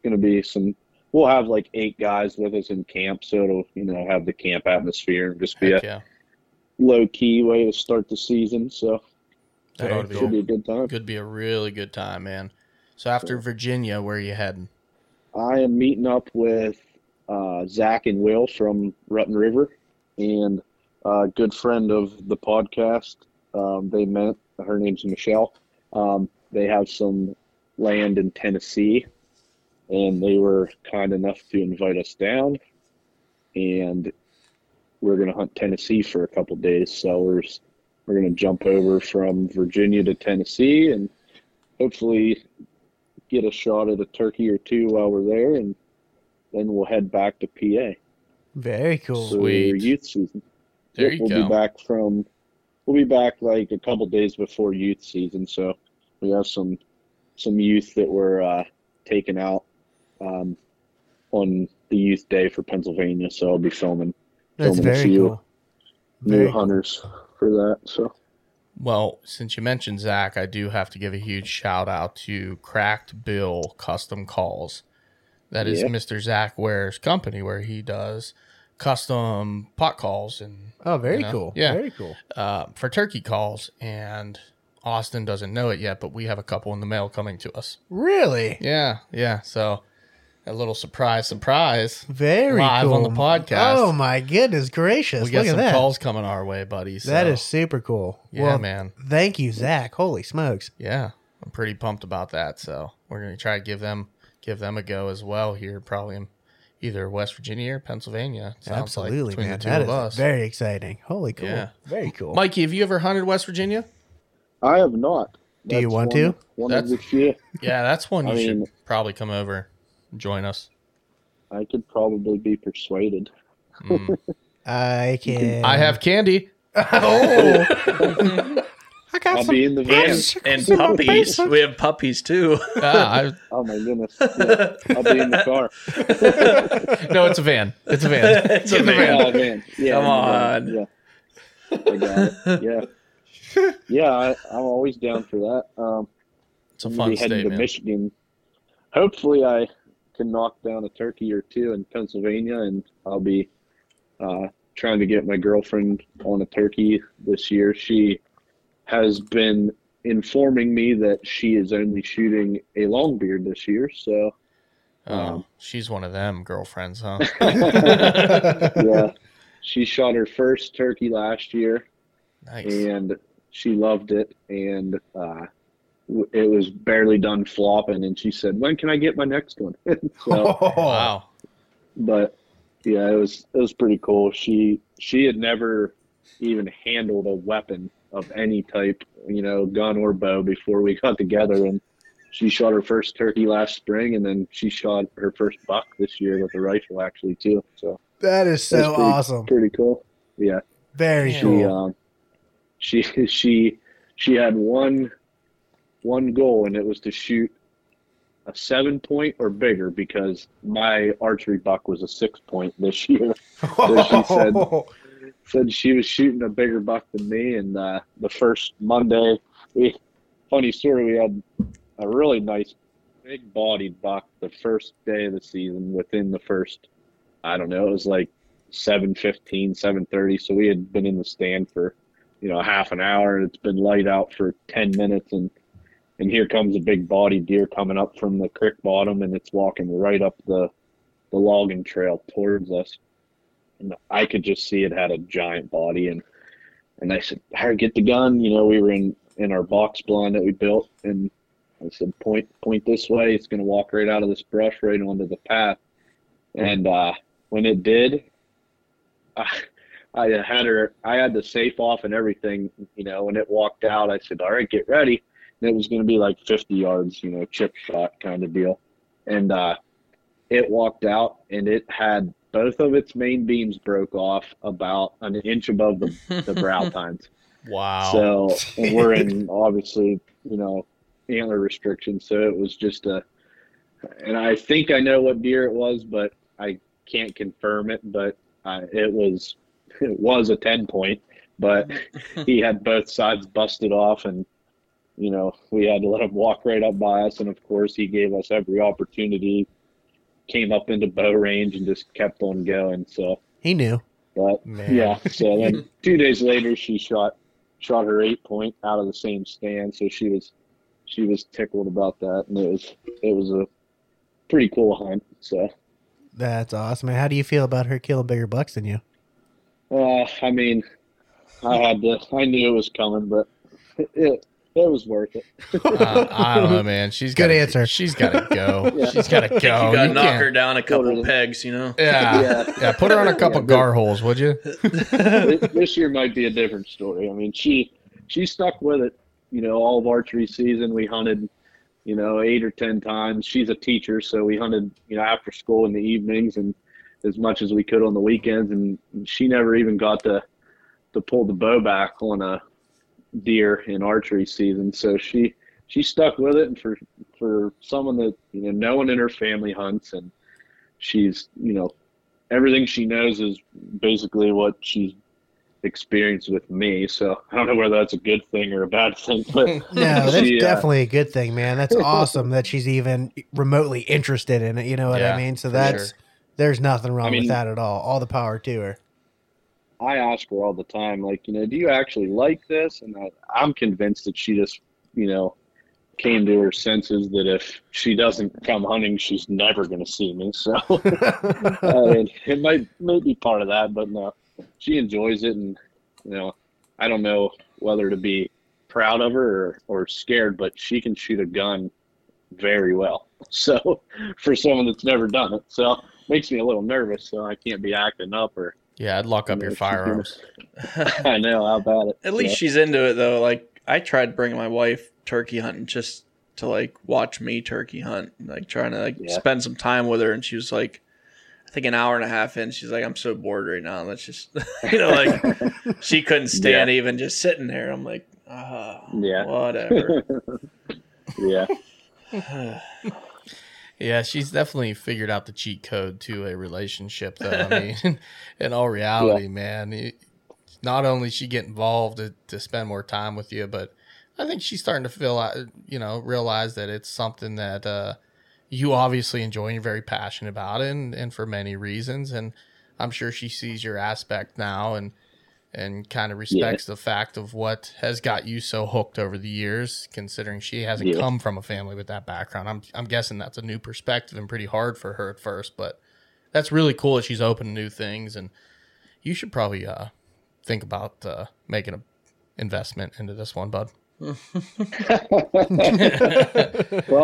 going to be some. We'll have like eight guys with us in camp, so it'll you know have the camp atmosphere and just be Heck a yeah, low key way to start the season. So that ought to be should be a good time. could be a really good time, man. So after Virginia, where are you heading? I am meeting up with uh, Zach and Will from Rutten River, and a good friend of the podcast. Um, they met. Her name's Michelle. Um, they have some land in Tennessee, and they were kind enough to invite us down. And we're to hunt Tennessee for a couple days. So we're we're to jump over from Virginia to Tennessee, and hopefully get a shot at a turkey or two while we're there, and then we'll head back to PA Very cool. for Sweet. youth season. There Yep, you we'll go. be back from we'll be back like a couple days before youth season, so we have some some youth that were uh, taken out um, on the youth day for Pennsylvania. So I'll be filming That's filming a very few cool. new Very cool. hunters for that. So Well, since you mentioned Zach, I do have to give a huge shout out to Cracked Bill Custom Calls. That is Yeah. Mr. Zach Ware's company where he does custom pot calls and Oh, very you know, cool. Yeah. Very cool. uh, for turkey calls. And Austin doesn't know it yet, but we have a couple in the mail coming to us. Really? Yeah, yeah. So a little surprise, surprise. Very Live cool. on the podcast. Oh my goodness gracious. We got Look at some that. calls coming our way, buddy. So, That is super cool. Yeah, well, man. Thank you, Zach. Holy smokes. Yeah, I'm pretty pumped about that. So we're gonna try to give them give them a go as well here, probably in either West Virginia or Pennsylvania. Absolutely, like man. the two That of is us. very exciting. Holy cool. Yeah. Very cool. Mikey, have you ever hunted West Virginia? I have not. Do you want one, to? One That's- of the. Yeah, that's one you I should mean- probably come over and join us. I could probably be persuaded. Mm. I can. I have candy. Oh. I got I'll some. be in the van. And, and puppies. We have puppies too. Ah, Oh my goodness. Yeah, I'll be in the car. No, it's a van. It's a van. It's a In the van. Oh man. Yeah, Come on. van. Yeah. I got it. Yeah. Yeah, I, I'm always down for that. Um, It's a I'm fun be heading state, to man. Michigan. Hopefully, I can knock down a turkey or two in Pennsylvania, and I'll be uh, trying to get my girlfriend on a turkey this year. She has been informing me that she is only shooting a longbeard this year, so Oh, Um, she's one of them girlfriends, huh? yeah, she shot her first turkey last year. nice. and she loved it and uh, it was barely done flopping and she said when can i get my next one so, Wow. but yeah it was it was pretty cool she she had never even handled a weapon of any type you know gun or bow before we got together. And she shot her first turkey last spring and then she shot her first buck this year with a rifle actually too. So That is so pretty- awesome. pretty cool. Yeah. Very she cool. um she she she had one one goal and it was to shoot a seven point or bigger because my archery buck was a six point this year. So she said said she was shooting a bigger buck than me and uh the first monday we funny story we had a really nice big bodied buck the first day of the season within the first i don't know it was like 7.15 7.30 so we had been in the stand for you know half an hour. It's been light out for 10 minutes and and here comes a big body deer coming up from the creek bottom and it's walking right up the the logging trail towards us and i could just see it had a giant body. And and i said harry get the gun. You know we were in in our box blind that we built. And i said point point this way. It's going to walk right out of this brush right onto the path. And uh when it did I, I had her I had the safe off and everything, you know, when it walked out, I said, All right, get ready. And it was gonna be like fifty yards, you know, chip shot kind of deal. And uh it walked out and it had both of its main beams broke off about an inch above the, the brow tines. Wow. So and we're in obviously, you know, antler restrictions. So it was just a and I think I know what deer it was, but I can't confirm it. But uh, it was it was a ten point, but he had both sides busted off, and you know we had to let him walk right up by us, and of course he gave us every opportunity. Came up into bow range and just kept on going. So, he knew. but Man. yeah. So then two days later, she shot shot her eight point out of the same stand. So she was she was tickled about that, and it was it was a pretty cool hunt. So. That's awesome. How do you feel about her killing bigger bucks than you? Uh, I mean, I had to. I knew it was coming, but it it was worth it. Uh, I don't know, man. She's Good gotta, answer. She's got to go. Yeah. She's got to go. you gotta knock can't- her down a couple Totally. pegs, you know. Yeah. yeah. Yeah. Put her on a couple Yeah, gar holes, would you? this, this year might be a different story. I mean, she she stuck with it. You know, all of archery season we hunted. You know, eight or ten times. She's a teacher, so we hunted. You know, after school in the evenings and as much as we could on the weekends. And she never even got to to pull the bow back on a deer in archery season. So she she stuck with it, and for for someone that you know, no one in her family hunts, and she's you know everything she knows is basically what she's experienced with me. So I don't know whether that's a good thing or a bad thing, but No, that's she, uh, definitely a good thing, man. That's awesome that she's even remotely interested in it. You know what Yeah, I mean? So that's sure. there's nothing wrong I mean- with that at all. All the power to her. I ask her all the time, like, you know, do you actually like this? And I, I'm convinced that she just, you know, came to her senses that if she doesn't come hunting, she's never going to see me. So I mean, it might may be part of that, but no, she enjoys it, and you know, I don't know whether to be proud of her or, or scared, but she can shoot a gun very well. So for someone that's never done it, so makes me a little nervous. So I can't be acting up or Yeah, I'd lock up your firearms. I know how about it. At least So, she's into it though. Like I tried bringing my wife turkey hunting just to like watch me turkey hunt, like trying to like Yeah. spend some time with her, and she was like, I think an hour and a half in, she's like, I'm so bored right now. Let's just, you know, like she couldn't stand even just sitting there. I'm like, ah, Yeah. whatever. yeah. Yeah, she's definitely figured out the cheat code to a relationship, though. I mean, in all reality, man, it- not only she get involved to, to spend more time with you, but I think she's starting to feel, out- you know, realize that it's something that uh, you obviously enjoy and you're very passionate about, it and and for many reasons. And I'm sure she sees your aspect now and and kind of respects the fact of what has got you so hooked over the years, considering she hasn't Yeah. come from a family with that background. I'm I'm guessing that's a new perspective and pretty hard for her at first, but that's really cool that she's open to new things, and you should probably uh, think about uh, making an investment into this one, bud. Well,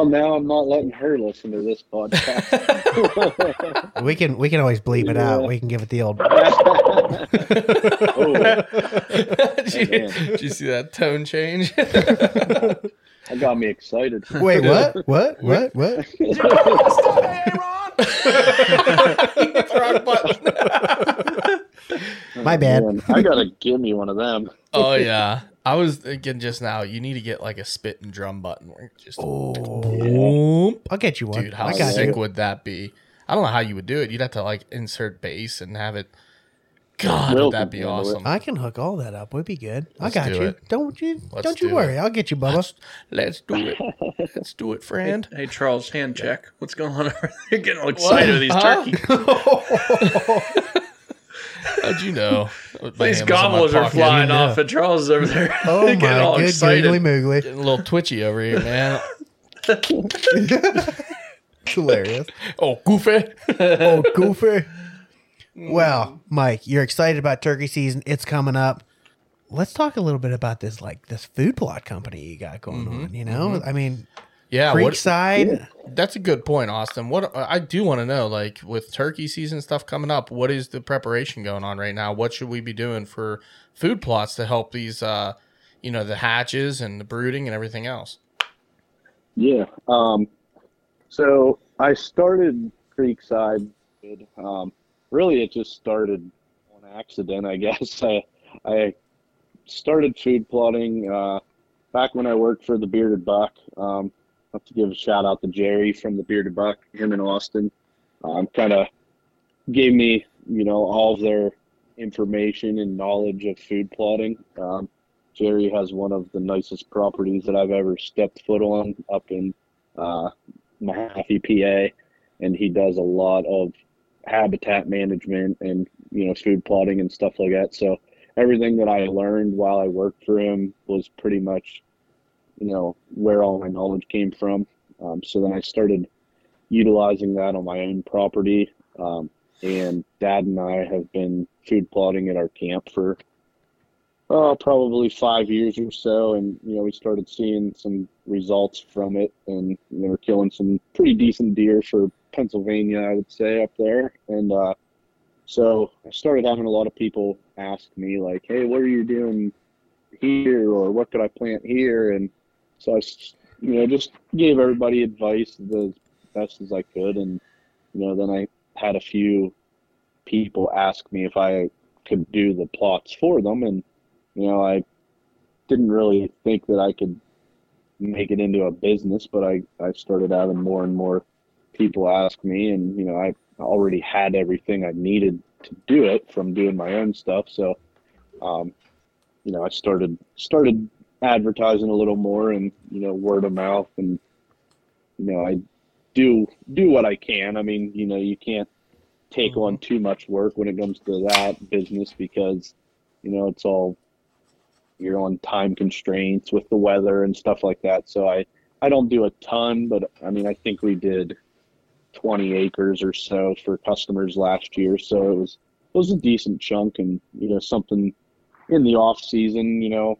now I'm not letting her listen to this podcast. We can we can always bleep it out. We can give it the old. oh, did, you, oh, did you see that tone change? that got me excited. Wait, what? What? What? What? Wrong button. My bad. Man, I gotta give me one of them. oh yeah, I was thinking just now. You need to get like a spit and drum button where just Oh, I'll get you one. Dude, how I sick you. would that be? I don't know how you would do it. You'd have to like insert bass and have it. God, Will would that be awesome? I can hook all that up. We'd be good. Let's I got do you. it. Don't you? Let's don't you do worry. it. I'll get you, Bubba. Let's do it. Let's do it, friend. hey Charles, hand check. What's going on over? You're getting all excited with these Huh? turkey. How'd you know? These hand was in my gobblers are flying know. off, and Charles is over there. Oh getting my all good excited. googly moogly. Getting a little twitchy over here, man. Hilarious. Oh, goofy. Oh, goofy. Well, Mike, you're excited about turkey season. It's coming up. Let's talk a little bit about this, like this food plot company you got going mm-hmm. on. You know, mm-hmm. I mean, Yeah, what, Creekside. that's a good point, Austin. What I do want to know, like with turkey season stuff coming up, what is the preparation going on right now? What should we be doing for food plots to help these, uh, you know, the hatches and the brooding and everything else? Yeah. Um, so I started Creekside. Um, really, it just started on accident, I guess. I, I started food plotting uh, back when I worked for the Bearded Buck. Um, I have to give a shout out to Jerry from the Bearded Buck, him in Austin. Um, kind of gave me, you know, all of their information and knowledge of food plotting. Um, Jerry has one of the nicest properties that I've ever stepped foot on up in uh, Mahaffey, PA, and he does a lot of habitat management and you know food plotting and stuff like that. So everything that I learned while I worked for him was pretty much you know where all my knowledge came from. Um, so then I started utilizing that on my own property. Um, and Dad and I have been food plotting at our camp for oh, probably five years or so, and you know we started seeing some results from it, and know, we're killing some pretty decent deer for Pennsylvania, I would say up there, and uh, so I started having a lot of people ask me like, "Hey, what are you doing here?" or "What could I plant here?" and so I, you know, just gave everybody advice as best as I could, and you know, then I had a few people ask me if I could do the plots for them, and you know, I didn't really think that I could make it into a business, but I, I started having more and more people ask me and, you know, I already had everything I needed to do it from doing my own stuff. So, um, you know, I started, started advertising a little more and, you know, word of mouth and, you know, I do, do what I can. I mean, you know, you can't take mm-hmm. on too much work when it comes to that business because, you know, it's all you're on time constraints with the weather and stuff like that. So I, I don't do a ton, but I mean, I think we did 20 acres or so for customers last year. So it was, it was a decent chunk and, you know, something in the off season, you know,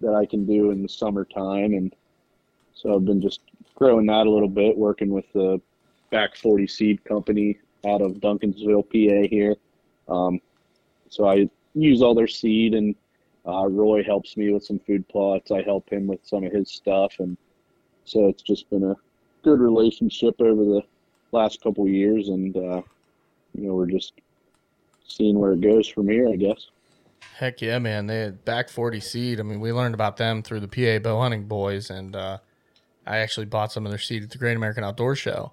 that I can do in the summertime. And so I've been just growing that a little bit, working with the back 40 seed company out of Duncansville, PA here. Um, so I use all their seed and uh, Roy helps me with some food plots. I help him with some of his stuff, and so it's just been a good relationship over the last couple years, and uh, you know we're just seeing where it goes from here, I guess. Heck yeah, man! They had back forty seed. I mean, we learned about them through the PA bow hunting boys, and uh, I actually bought some of their seed at the Great American Outdoor Show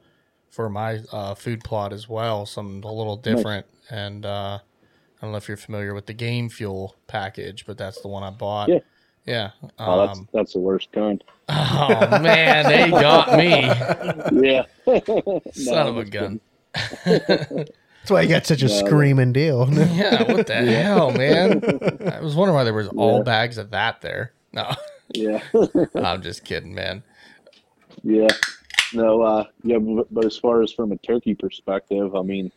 for my uh, food plot as well. Some a little different, and uh, I don't know if you're familiar with the Game Fuel package, but that's the one I bought. Yeah. Yeah. Oh, that's Um, that's the worst kind. oh man, they got me. Yeah. Son No, of a gun. That's why you got such a No, no. screaming deal. Yeah, what the hell, man? I was wondering why there was all Yeah. bags of that there. No, Yeah. I'm just kidding, man. Yeah. No, uh, yeah, but, but as far as from a turkey perspective, I mean,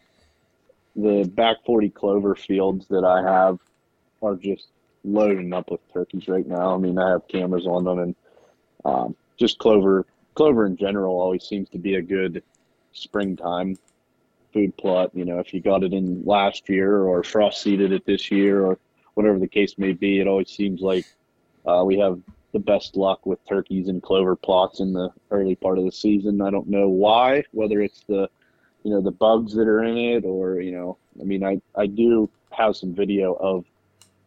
the back 40 clover fields that I have are just loading up with turkeys right now. I mean, I have cameras on them and um, just clover, clover in general always seems to be a good springtime food plot. You know, if you got it in last year or frost seeded it this year or whatever the case may be, it always seems like uh, we have the best luck with turkeys and clover plots in the early part of the season. I don't know why, whether it's the you know the bugs that are in it or you know I mean I I do have some video of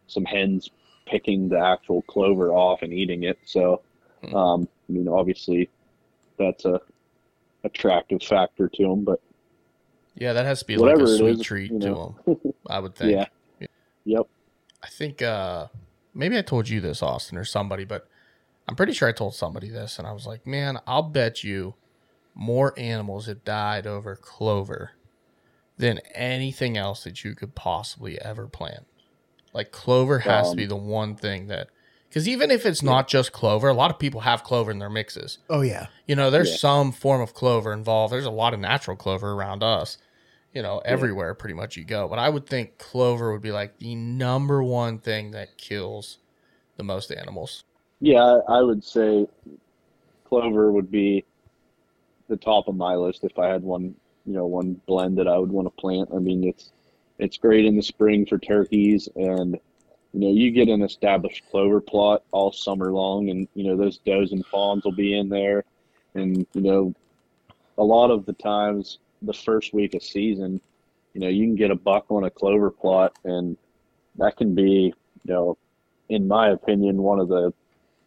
some hens picking the actual clover off and eating it. So um, I mean obviously that's a attractive factor to them, but Yeah, that has to be Whatever like a sweet is, treat you to them. I would think. yeah, yep, I think uh, maybe I told you this, Austin, or somebody, but I'm pretty sure I told somebody this, and I was like, man, I'll bet you more animals have died over clover than anything else that you could possibly ever plant. Like clover has to be Um, the one thing that, because even if it's not just clover, a lot of people have clover in their mixes. oh yeah. You know, there's Yeah. some form of clover involved. There's a lot of natural clover around us. You know, everywhere pretty much you go. But I would think clover would be like the number one thing that kills the most animals. yeah. I, I would say clover would be the top of my list if I had one, you know, one blend that I would want to plant. I mean, it's it's great in the spring for turkeys, and you know, you get an established clover plot all summer long, and you know those does and fawns will be in there, and you know, a lot of the times the first week of season, you know, you can get a buck on a clover plot, and that can be, you know, in my opinion, one of the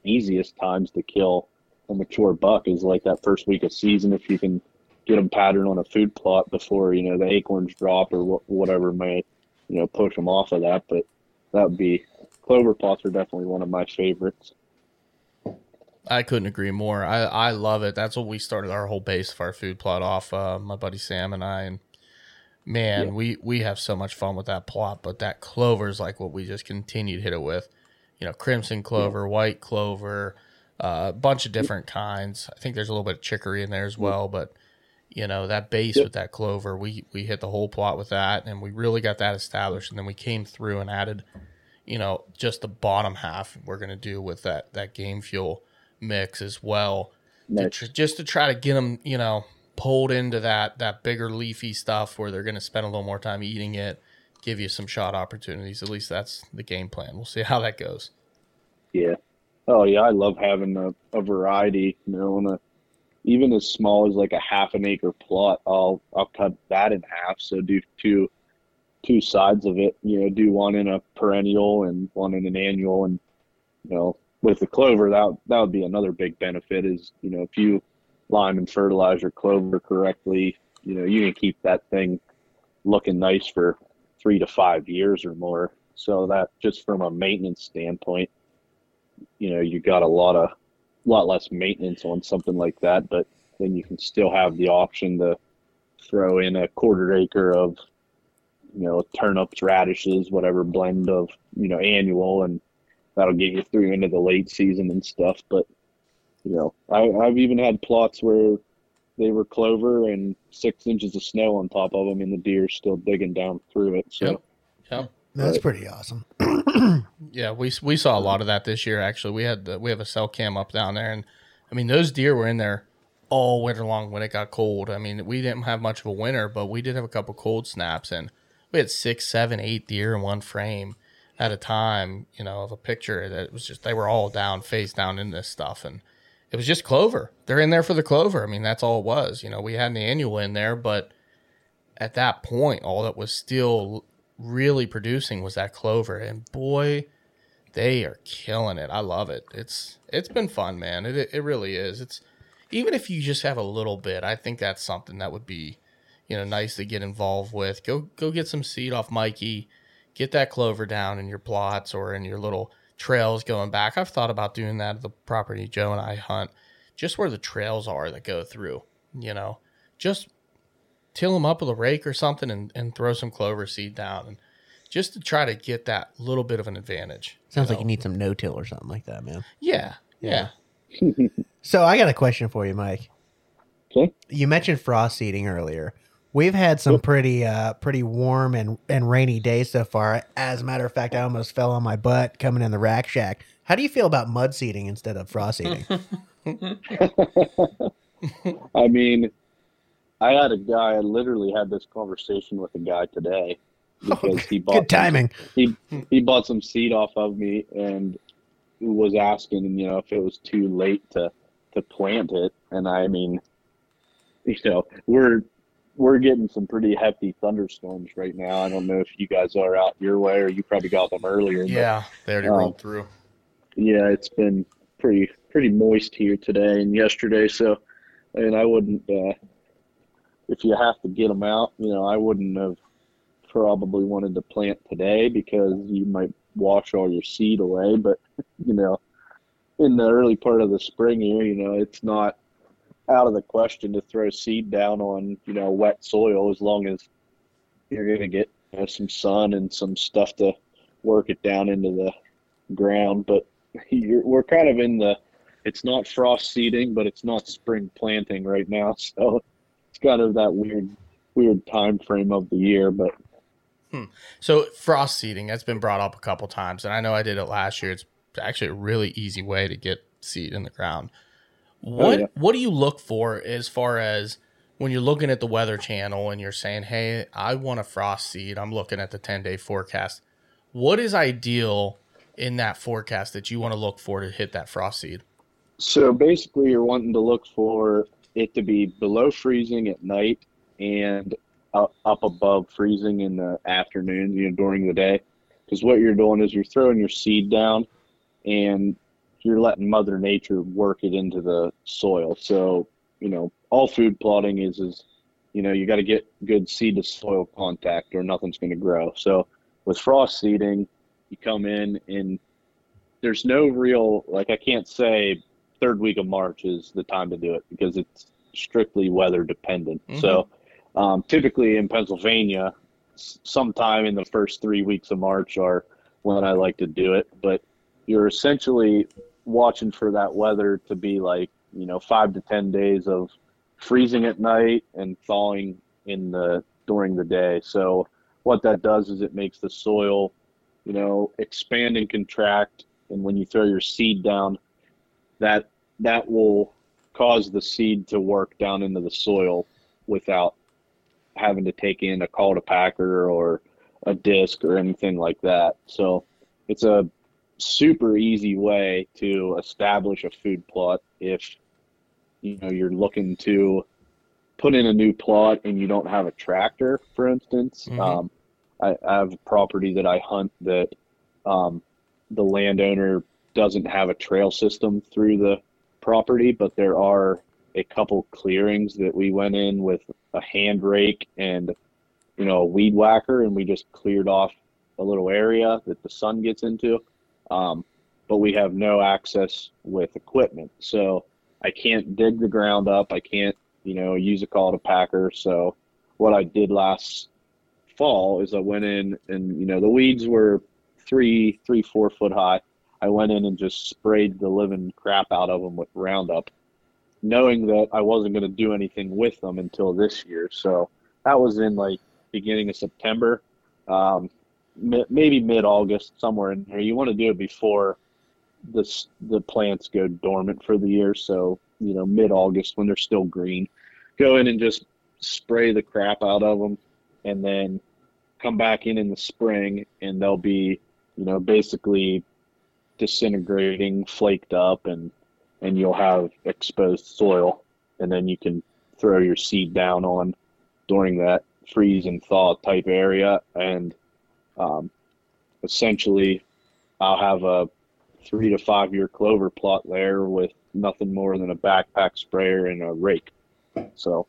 easiest times to kill a mature buck is like that first week of season if you can get them patterned on a food plot before you know the acorns drop or wh- whatever may you know push them off of that. But that would be clover plots are definitely one of my favorites I couldn't agree more. I, I love it. That's what we started our whole base of our food plot off. Uh, my buddy Sam and I, and man, Yeah. we we have so much fun with that plot. But that clover is like what we just continued to hit it with. You know, crimson clover, white clover, uh, a bunch of different kinds. I think there's a little bit of chicory in there as well. But you know, that base Yep. with that clover, we we hit the whole plot with that, and we really got that established. And then we came through and added, you know, just the bottom half. We're gonna do with that that game fuel mix as well, to tr- just to try to get them, you know, pulled into that that bigger leafy stuff where they're going to spend a little more time eating it, give you some shot opportunities. At least that's the game plan. We'll see how that goes. yeah oh yeah i love having a, a variety you know on a even as small as like a half an acre plot i'll i'll cut that in half so do two two sides of it you know do one in a perennial and one in an annual and you know with the clover, that that would be another big benefit. Is you know if you lime and fertilize your clover correctly, you know you can keep that thing looking nice for three to five years or more. So that just from a maintenance standpoint, you know you got a lot of lot less maintenance on something like that, but then you can still have the option to throw in a quarter acre of you know turnips, radishes, whatever blend of you know annual, and that'll get you through into the late season and stuff. But you know, I, I've even had plots where they were clover and six inches of snow on top of them, and the deer still digging down through it. So. Yep. Yep. That's pretty awesome. Yeah, we we saw a lot of that this year. Actually, we had the, we have a cell cam up down there, and I mean those deer were in there all winter long when it got cold. I mean we didn't have much of a winter, but we did have a couple cold snaps, and we had six, seven, eight deer in one frame at a time. You know, of a picture that was just they were all down, face down in this stuff, and it was just clover. They're in there for the clover. I mean that's all it was. You know, we had an annual in there, but at that point, all that was still really producing was that clover, and boy they are killing it. I love it. It's it's been fun, man. It it really is. It's even if you just have a little bit, I think that's something that would be, you know, nice to get involved with. Go go get some seed off Mikey, get that clover down in your plots or in your little trails going back. I've thought about doing that at the property Joe and I hunt, just where the trails are that go through. You know, just till them up with a rake or something and, and throw some clover seed down and just to try to get that little bit of an advantage. Sounds like you need some no till or something like that, man. Yeah, yeah. So I got a question for you, Mike. Okay. You mentioned frost seeding earlier. We've had some pretty uh pretty warm and, and rainy days so far. As a matter of fact, I almost fell on my butt coming in the rack shack. How do you feel about mud seeding instead of frost seeding? I mean, I had a guy. I literally had this conversation with a guy today because he bought Good timing. he he bought some seed off of me and was asking, you know, if it was too late to to plant it. And I mean, you know, we're we're getting some pretty hefty thunderstorms right now. I don't know if you guys are out your way or you probably got them earlier. but, Yeah, they already um, rolled through. yeah, it's been pretty pretty moist here today and yesterday. So, I mean, I wouldn't uh, if you have to get them out. You know, I wouldn't have probably wanted to plant today because you might wash all your seed away. But you know, in the early part of the spring here, you know, it's not out of the question to throw seed down on you know wet soil as long as you're going to get you know, some sun and some stuff to work it down into the ground. But we're kind of in the it's not frost seeding, but it's not spring planting right now. So kind of that weird weird time frame of the year. But hmm. So frost seeding that's been brought up a couple times, and I know I did it last year. It's actually a really easy way to get seed in the ground. Oh, what yeah. what do you look for as far as when you're looking at the weather channel and you're saying, "Hey, I want a frost seed." I'm looking at the 10 day forecast. What is ideal in that forecast that you want to look for to hit that frost seed? So basically, you're wanting to look for it to be below freezing at night and up, above freezing in the afternoon, you know, during the day. Because what you're doing is you're throwing your seed down and you're letting Mother Nature work it into the soil. So, you know, all food plotting is, is you know, you got to get good seed to soil contact or nothing's going to grow. So with frost seeding, you come in and there's no real, like, I can't say third week of March is the time to do it because it's strictly weather dependent. So um, typically in Pennsylvania, sometime in the first three weeks of March are when I like to do it. But you're essentially watching for that weather to be like, you know, five to 10 days of freezing at night and thawing in the during the day. So what that does is it makes the soil, you know, expand and contract. And when you throw your seed down, that that will cause the seed to work down into the soil without having to take in a cultipacker or a disc or anything like that. So it's a super easy way to establish a food plot if you know you're looking to put in a new plot and you don't have a tractor, for instance. Mhm. Um, I, I have a property that I hunt that um, the landowner doesn't have a trail system through the property, but there are a couple clearings that we went in with a hand rake and you know a weed whacker, and we just cleared off a little area that the sun gets into. Um, but we have no access with equipment, so I can't dig the ground up. I can't you know use a cultipacker. So what I did last fall is I went in and you know the weeds were three, three, four foot high. I went in and just sprayed the living crap out of them with Roundup, knowing that I wasn't going to do anything with them until this year. So that was in like beginning of September, um, maybe mid August, somewhere in there. You want to do it before the the plants go dormant for the year. So you know mid August when they're still green, go in and just spray the crap out of them, and then come back in in the spring, and they'll be you know basically disintegrating, flaked up, and and you'll have exposed soil, and then you can throw your seed down on during that freeze and thaw type area, and um, essentially, I'll have a three to five year clover plot there with nothing more than a backpack sprayer and a rake. So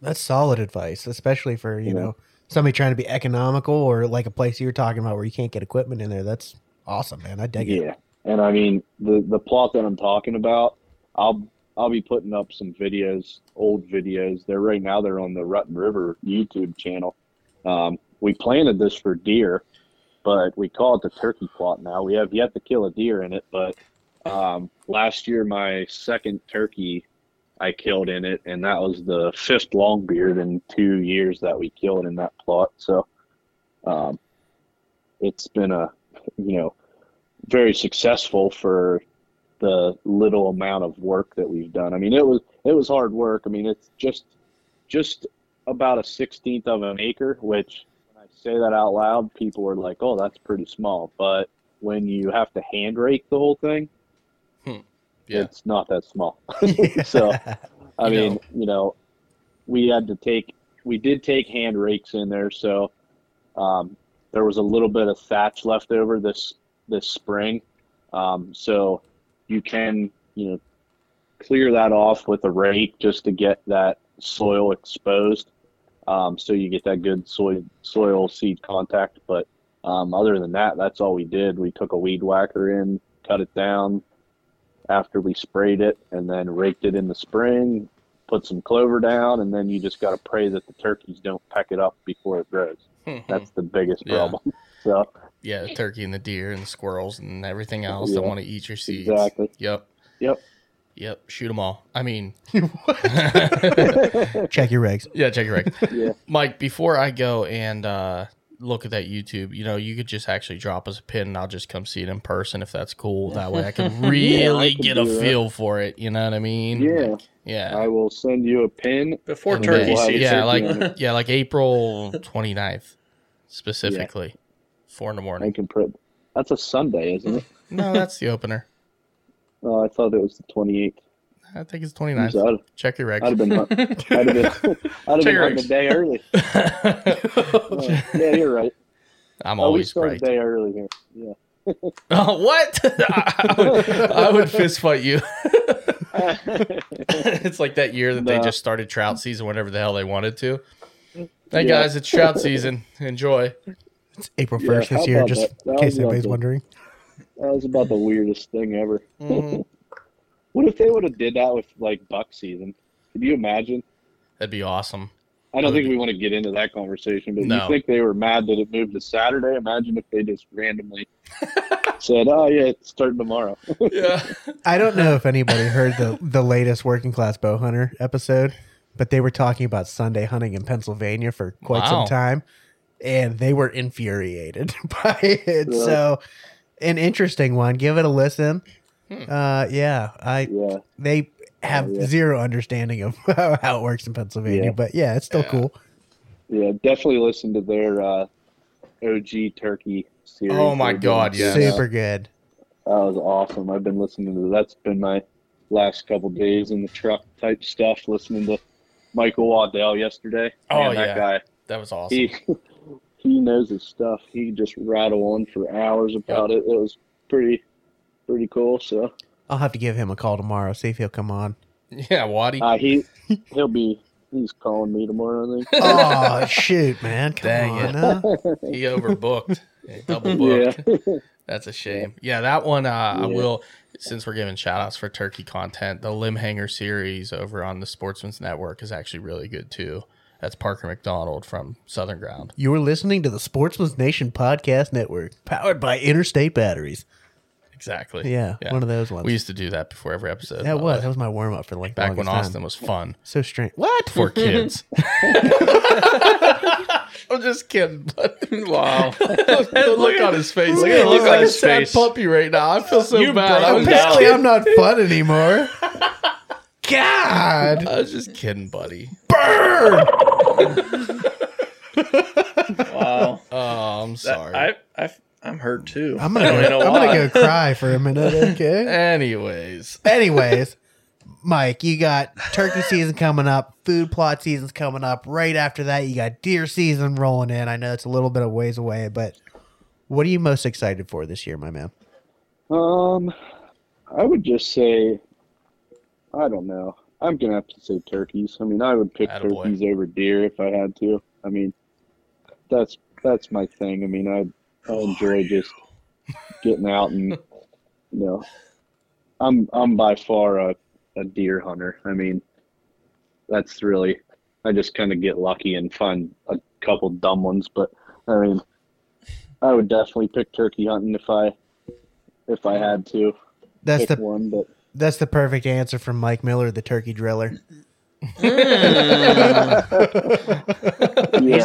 that's solid advice, especially for you know somebody trying to be economical or like a place you were talking about where you can't get equipment in there. That's awesome, man. I dig yeah. it. And I mean the the plot that I'm talking about, I'll I'll be putting up some videos, old videos. They're right now they're on the Rutten River YouTube channel. Um, we planted this for deer, but we call it the turkey plot now. We have yet to kill a deer in it, but um, last year my second turkey I killed in it, and that was the fifth longbeard in two years that we killed in that plot. So um, it's been a you know very successful for the little amount of work that we've done. I mean, it was it was hard work. I mean, it's just just about a sixteenth of an acre, which when I say that out loud, people are like, "Oh, that's pretty small." But when you have to hand rake the whole thing, hmm. yeah. it's not that small. so, I you mean, know. you know, we had to take we did take hand rakes in there, so um, there was a little bit of thatch left over this this spring. Um, so you can, you know, clear that off with a rake just to get that soil exposed. Um, so you get that good soil soil seed contact. But um, other than that, that's all we did. We took a weed whacker in, cut it down after we sprayed it, and then raked it in the spring. Put some clover down, and then you just got to pray that the turkeys don't peck it up before it grows. that's the biggest problem. Yeah. So yeah, the turkey and the deer and the squirrels and everything else yeah. that want to eat your seeds. Exactly. Yep. Yep. Yep. Shoot them all. I mean, check your regs. Yeah, check your regs. yeah. Mike, before I go and uh, look at that YouTube, you know, you could just actually drop us a pin and I'll just come see it in person if that's cool. That way I can really yeah, I can get a that. feel for it. You know what I mean? Yeah. Like, yeah. I will send you a pin before turkey season. Yeah, like yeah, like April 29th specifically. Four in the morning. Can put. That's a Sunday, isn't it? no, that's the opener. Oh, I thought it was the 28th. I think it's 29th. So Check your regs. I'd have been, I'd have been, I'd have been a day early. uh, yeah, you're right. I'm oh, always right. A day early here. Yeah. oh, what? I, would, I would fist fight you. it's like that year that no. they just started trout season whenever the hell they wanted to. Hey yeah. guys, it's trout season. Enjoy. It's April first yeah, this year, just in case anybody's the, wondering. That was about the weirdest thing ever. Mm-hmm. what if they would have did that with like buck season? Could you imagine? That'd be awesome. I don't think we want to get into that conversation, but no. you think they were mad that it moved to Saturday? Imagine if they just randomly said, "Oh yeah, it's starting tomorrow." yeah. I don't know if anybody heard the the latest Working Class Bow Hunter episode, but they were talking about Sunday hunting in Pennsylvania for quite wow. some time and they were infuriated by it. Yeah. So, an interesting one. Give it a listen. Hmm. Uh, yeah, I yeah. they have yeah. zero understanding of how it works in Pennsylvania, but yeah, it's still cool. Yeah, definitely listen to their uh, OG Turkey series. Oh my god, yeah, super good. That was awesome. I've been listening to that's been my last couple days in the truck type stuff. Listening to Michael Waddell yesterday. Oh Man, that yeah, guy. That was awesome. He, he knows his stuff. He just rattle on for hours about yep. it. It was pretty pretty cool. So I'll have to give him a call tomorrow. See if he'll come on. Yeah, Waddy. uh, he he'll be he's calling me tomorrow. I think. Oh shoot, man! Come Dang on, it. now. he overbooked. Yeah, double booked. yeah. That's a shame. Yeah, that one uh, I will since we're giving shout outs for turkey content, the limb hanger series over on the Sportsman's Network is actually really good too. That's Parker McDonald from Southern Ground. You're listening to the Sportsman's Nation Podcast Network, powered by Interstate Batteries. Exactly. Yeah, one of those ones. We used to do that before every episode. that was way. that was my warm up for like the back when Austin time. was fun so strange. What? for kids. I'm just kidding. But Wow. the look on his face. Look at the look on like his a sad face. puppy right now. I feel so You bad. I him. Apparently, I'm not fun anymore. God, I was just kidding, buddy. burn! Wow. Oh, I'm sorry. I, I, I'm hurt too. I'm gonna go, I'm gonna go cry for a minute. Okay. Anyways, Anyways, Mike, you got turkey season coming up, food plot season's coming up. Right after that, you got deer season rolling in. I know it's a little bit of ways away, but what are you most excited for this year, my man? Um, I would just say, I don't know. I'm gonna have to say turkeys. I mean, I would pick Attaboy. turkeys over deer if I had to. I mean, that's that's my thing. I mean, I I oh, enjoy just getting out and you know, I'm I'm by far a, a deer hunter. I mean, that's really I just kind of get lucky and find a couple dumb ones, but I mean, I would definitely pick turkey hunting if I if I had to That's pick the one, but that's the perfect answer from Mike Miller, the turkey driller. He's yeah,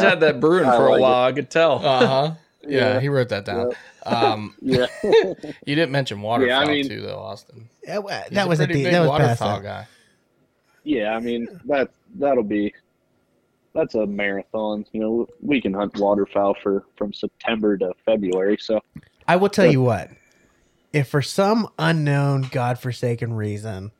had that brewing I for a like while. I could tell. uh huh. Yeah, Yeah. he wrote that down. Um, yeah, you didn't mention waterfowl Yeah, I mean- too, though, Austin. Yeah, well, He's that was a pretty de- big that was past waterfowl that. guy. yeah. I mean that that'll be that's a marathon. You know, we can hunt waterfowl for from September to February. So I will tell you what. If for some unknown, godforsaken reason,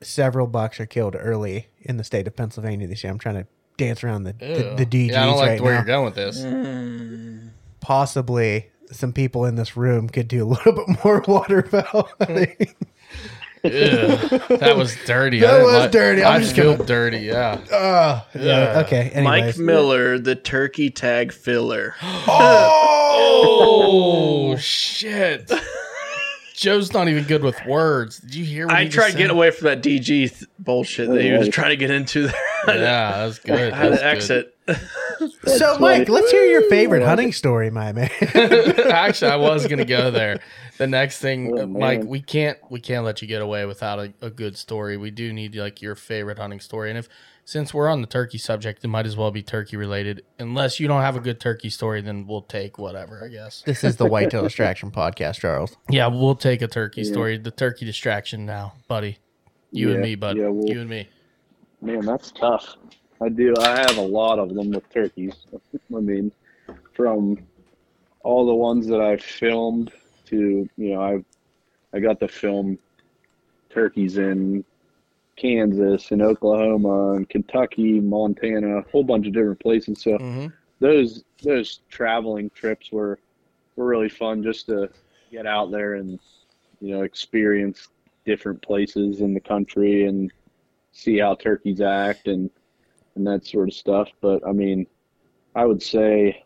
several bucks are killed early in the state of Pennsylvania this year, I'm trying to dance around the the, Ew. the DGs yeah, I don't like right where now. you're going with this. Mm. Possibly, some people in this room could do a little bit more waterfowl. hunting. Ew, that was dirty. That I was like- dirty. I'm I just feel gonna- dirty. Yeah. Ah, yeah. Yeah. Okay. Mike Miller, the turkey tag filler. Oh shit! Joe's not even good with words. Did you hear? What I he tried to get away from that DG th- bullshit that he was trying to get into there. Yeah, that was good. I had That to was good. exit. So, Mike, let's hear your favorite hunting story, my man. Actually, I was gonna go there. The next thing, Oh, uh, Mike, we can't we can't let you get away without a, a good story. We do need like your favorite hunting story. And if since we're on the turkey subject, it might as well be turkey related. Unless you don't have a good turkey story, then we'll take whatever. I guess. this is the Whitetail Distraction Podcast, Charles. Yeah, we'll take a turkey Yeah. story. The turkey distraction now, buddy. You and me, buddy. yeah, we'll- you and me. man, that's tough. I do. I have a lot of them with turkeys. I mean, from all the ones that I've filmed to you know I've I got to film turkeys in Kansas and Oklahoma and Kentucky, Montana, a whole bunch of different places. So hmm those those traveling trips were were really fun just to get out there and you know experience different places in the country and see how turkeys act and and that sort of stuff but i mean i would say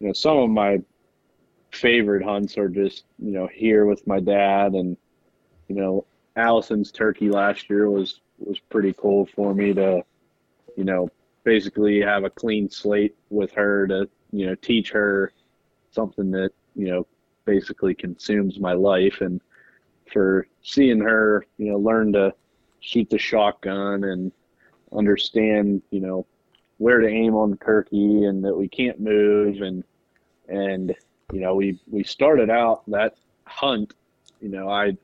you know some of my favorite hunts are just you know here with my dad and you know allison's turkey last year was was pretty cool for me to you know basically have a clean slate with her to you know teach her something that you know basically consumes my life. And for seeing her you know learn to shoot the shotgun and understand you know where to aim on the turkey and that we can't move. And and you know we we started out that hunt you know i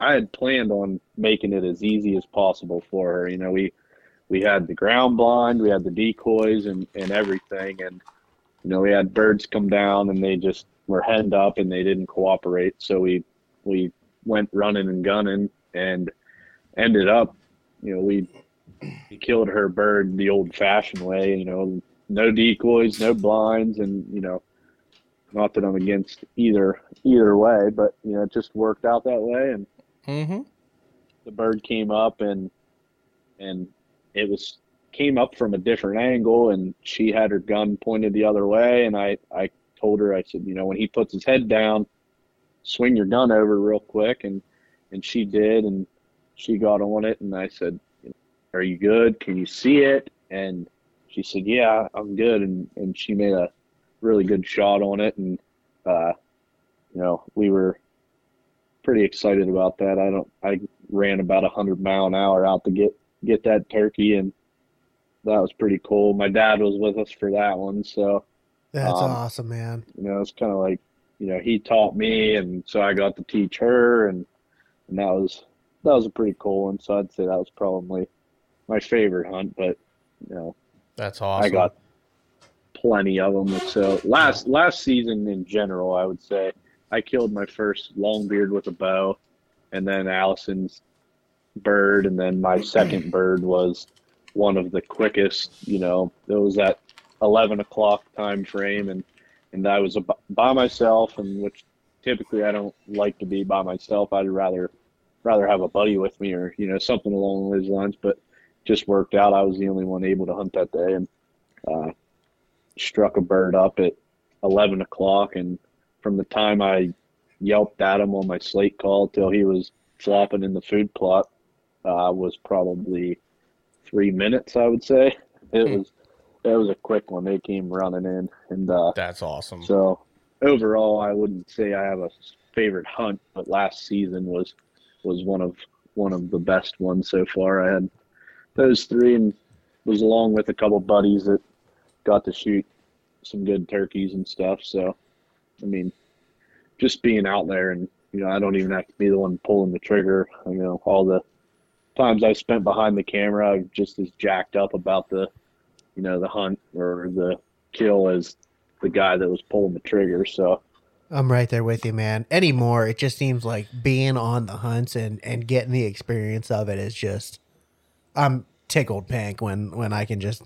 i had planned on making it as easy as possible for her you know we we had the ground blind, we had the decoys and, and everything. And, you know, we had birds come down and they just were henned up and they didn't cooperate. So we, we went running and gunning and ended up, you know, we, we killed her bird the old fashioned way, you know, no decoys, no blinds. And, you know, not that I'm against either either way, but you know, it just worked out that way, and Mm-hmm. the bird came up and and it was came up from a different angle and she had her gun pointed the other way and I I told her I said you know when he puts his head down swing your gun over real quick. And and she did and she got on it and I said are you good? Can you see it? And she said yeah I'm good. And and she made a really good shot on it and uh you know we were pretty excited about that I don't I ran about a hundred mile an hour out to get get that turkey and that was pretty cool. My dad was with us for that one, so That's Um, awesome, man. you know it's kind of like you know he taught me, and so I got to teach her, and and that was that was a pretty cool one. So I'd say that was probably my favorite hunt, but you know That's awesome. I got plenty of them. So last last season in general, I would say I killed my first longbeard with a bow, and then Allison's bird, and then my second bird was one of the quickest. You know, it was at eleven o'clock time frame, and and I was by myself, and which typically I don't like to be by myself. I'd rather rather have a buddy with me, or you know something along those lines. But just worked out. I was the only one able to hunt that day, and uh, struck a bird up at 11 o'clock. And from the time I yelped at him on my slate call till he was flopping in the food plot uh, was probably three minutes, I would say. It Hmm. was it was a quick one. They came running in, and uh, That's awesome. so overall, I wouldn't say I have a favorite hunt, but last season was was one of one of the best ones so far. I had those three, and was along with a couple buddies that got to shoot some good turkeys and stuff. So, I mean, just being out there, and you know, I don't even have to be the one pulling the trigger. You know, all the times I spent behind the camera, I'm just as jacked up about the, you know, the hunt or the kill as the guy that was pulling the trigger. So I'm right there with you, man. Anymore, it just seems like being on the hunts and and getting the experience of it is just. I'm tickled pink when when I can just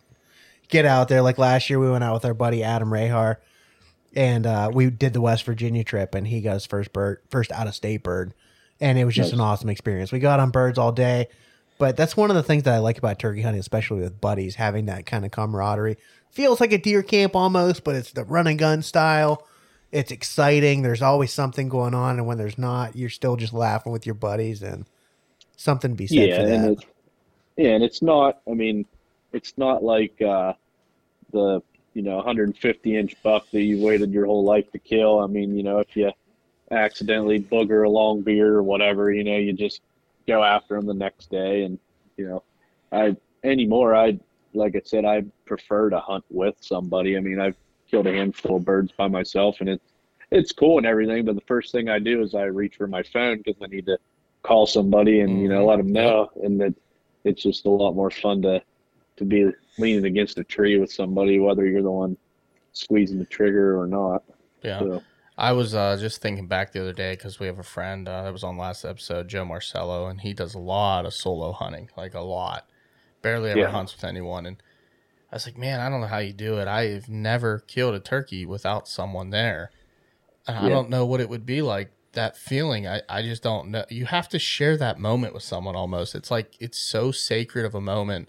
get out there. Like last year, we went out with our buddy Adam Rahar, and uh, we did the West Virginia trip, and he got his first bird, first out of state bird, and it was just an awesome experience. We got on birds all day, but that's one of the things that I like about turkey hunting, especially with buddies, having that kind of camaraderie. Feels like a deer camp almost, but it's the run and gun style. It's exciting. There's always something going on, and when there's not, you're still just laughing with your buddies, and something to be said yeah, for and that. it's yeah, and it's not. I mean, it's not like uh, the you know 150 inch buck that you waited your whole life to kill. I mean, you know, if you accidentally booger a long beard or whatever, you know, you just go after them the next day. And you know, I anymore, I like I said, I prefer to hunt with somebody. I mean, I've killed a handful of birds by myself, and it's it's cool and everything. But the first thing I do is I reach for my phone because I need to call somebody and you know Mhm. let them know, and that it's just a lot more fun to to be leaning against a tree with somebody, whether you're the one squeezing the trigger or not. yeah. So, I was uh, just thinking back the other day because we have a friend uh, that was on last episode, Joe Marcello, and he does a lot of solo hunting, like a lot. Barely ever Yeah. hunts with anyone. And I was like, man, I don't know how you do it. I've never killed a turkey without someone there. And I don't know what it would be like. That feeling, I, I just don't know. You have to share that moment with someone almost. It's like it's so sacred of a moment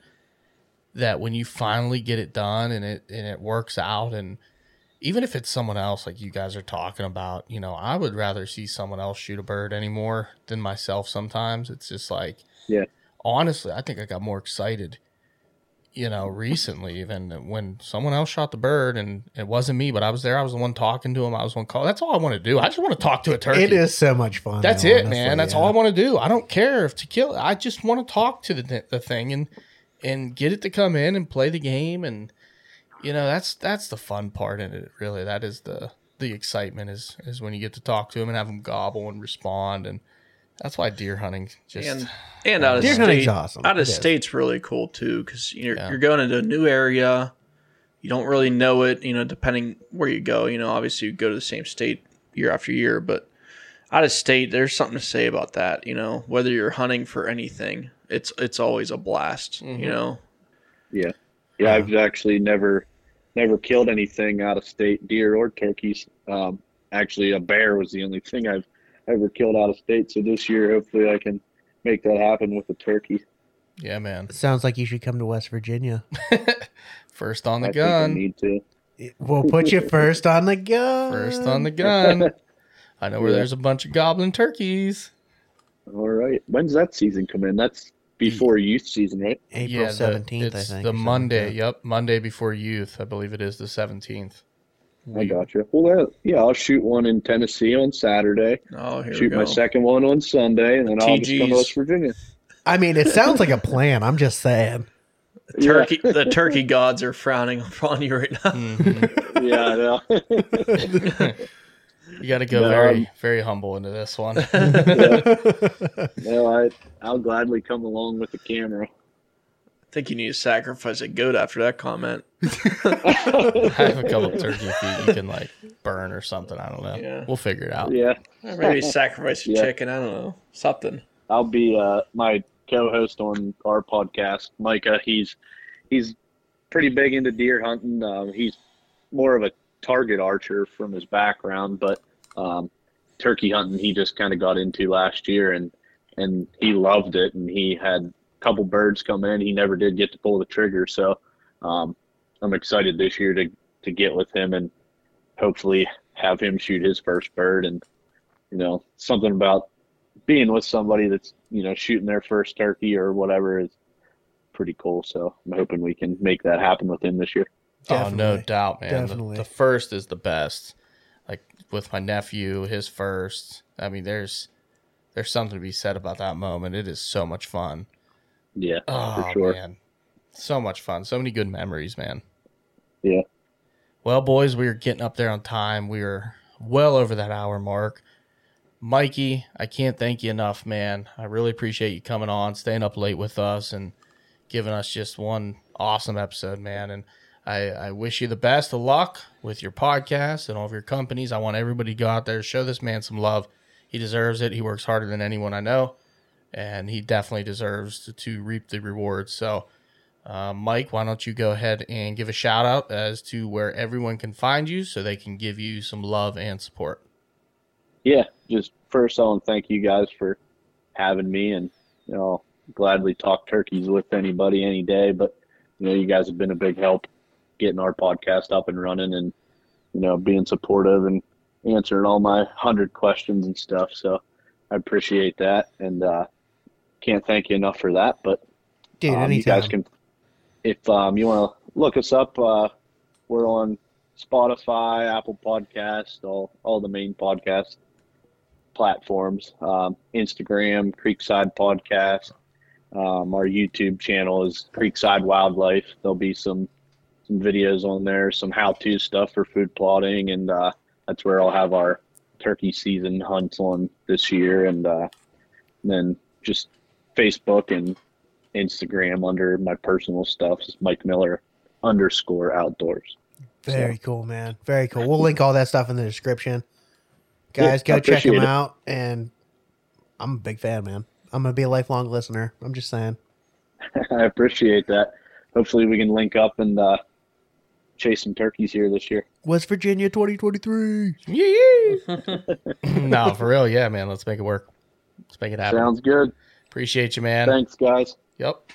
that when you finally get it done and it and it works out and even if it's someone else like you guys are talking about, you know, I would rather see someone else shoot a bird anymore than myself sometimes. It's just like Yeah. Honestly, I think I got more excited, you know, recently even when someone else shot the bird and it wasn't me, but I was there. I was the one talking to him. I was the one call. That's all I want to do. I just want to talk to a turkey. It is so much fun. That's though, it, honestly, man. That's yeah. all I want to do. I don't care if to kill. it. I just want to talk to the the thing and and get it to come in and play the game and you know that's that's the fun part in it. Really, that is the the excitement is is when you get to talk to them and have them gobble and respond and that's why deer hunting just and and out of Deer state, awesome. out It of is. state's really cool too because you're Yeah. you're going into a new area. You don't really know it, you know, depending where you go. You know, obviously you go to the same state year after year, but out of state, there's something to say about that. You know, whether you're hunting for anything, it's it's always a blast. Mhm. You know, yeah, yeah, I've actually never never killed anything out of state, deer or turkeys. Um, actually, a bear was the only thing I've ever killed out of state. So this year, hopefully, I can make that happen with a turkey. Yeah, man. Sounds like you should come to West Virginia. First on the I think I gun. need to. We'll put you first on the gun. First on the gun. I know where Yeah. there's a bunch of goblin turkeys. All right. When's that season come in? That's before youth season, right? April the- seventeenth, I it's think. the Monday. like. Yep, Monday before youth. I believe it is the seventeenth. I gotcha. Well, that, yeah, I'll shoot one in Tennessee on Saturday. Oh, here we shoot go. my second one on Sunday, and then I'll just come to TGs. West Virginia. I mean, it sounds like a plan. I'm just saying. Turkey, the turkey gods are frowning upon you right now. Mm-hmm. Yeah, I know. You got to go No, very, I'm- very humble into this one. no, I I'll gladly come along with the camera. I think you need to sacrifice a goat after that comment. I have a couple turkey feet you can like burn or something. I don't know. Yeah. We'll figure it out. Yeah, Or maybe sacrifice a Yeah. chicken. I don't know. Something. I'll be uh, my co-host on our podcast, Micah. He's he's pretty big into deer hunting. Um, he's more of a target archer from his background, but um, turkey hunting he just kind of got into last year, and and he loved it. And he had a couple birds come in. He never did get to pull the trigger, so um, I'm excited this year to to get with him and hopefully have him shoot his first bird. And you know, something about being with somebody that's you know shooting their first turkey or whatever is pretty cool. So I'm hoping we can make that happen with him this year. Oh, no doubt, man. The, the first is the best. Like with my nephew, his first. I mean, there's there's something to be said about that moment. It is so much fun. Yeah, Oh for sure. man, so much fun. So many good memories, man. Yeah. Well, boys, we are getting up there on time. We are well over that hour mark. Mikey, I can't thank you enough, man. I really appreciate you coming on, staying up late with us, and giving us just one awesome episode, man. And I, I wish you the best of luck with your podcast and all of your companies. I want everybody to go out there, show this man some love. He deserves it. He works harder than anyone I know, and he definitely deserves to, to reap the rewards. So, uh, Mike, why don't you go ahead and give a shout out as to where everyone can find you so they can give you some love and support? Yeah, just first I want to thank you guys for having me, and you know, gladly talk turkeys with anybody any day. But you know, you guys have been a big help getting our podcast up and running, and you know, being supportive and answering all my hundred questions and stuff. So I appreciate that, and uh, can't thank you enough for that. But Dude, um, you guys can, if um, you want to look us up, uh, we're on Spotify, Apple Podcast, all all the main podcast platforms. Um, Instagram, Creekside Podcast. Um, our YouTube channel is Creekside Wildlife. There'll be some some videos on there, some how-to stuff for food plotting, and uh, that's where I'll have our turkey season hunts on this year, and uh, then just Facebook and Instagram under my personal stuff is Mike Miller underscore outdoors. Very cool, man. Very cool. We'll link all that stuff in the description. Guys, Yeah, go check him it. out. And I'm a big fan, man. I'm gonna be a lifelong listener. I'm just saying. I appreciate that. Hopefully, we can link up and uh, chase some turkeys here this year. West Virginia 2023. Yeah. no, for real, yeah, man. Let's make it work. Let's make it happen. Sounds good. Appreciate you, man. Thanks, guys. Yep.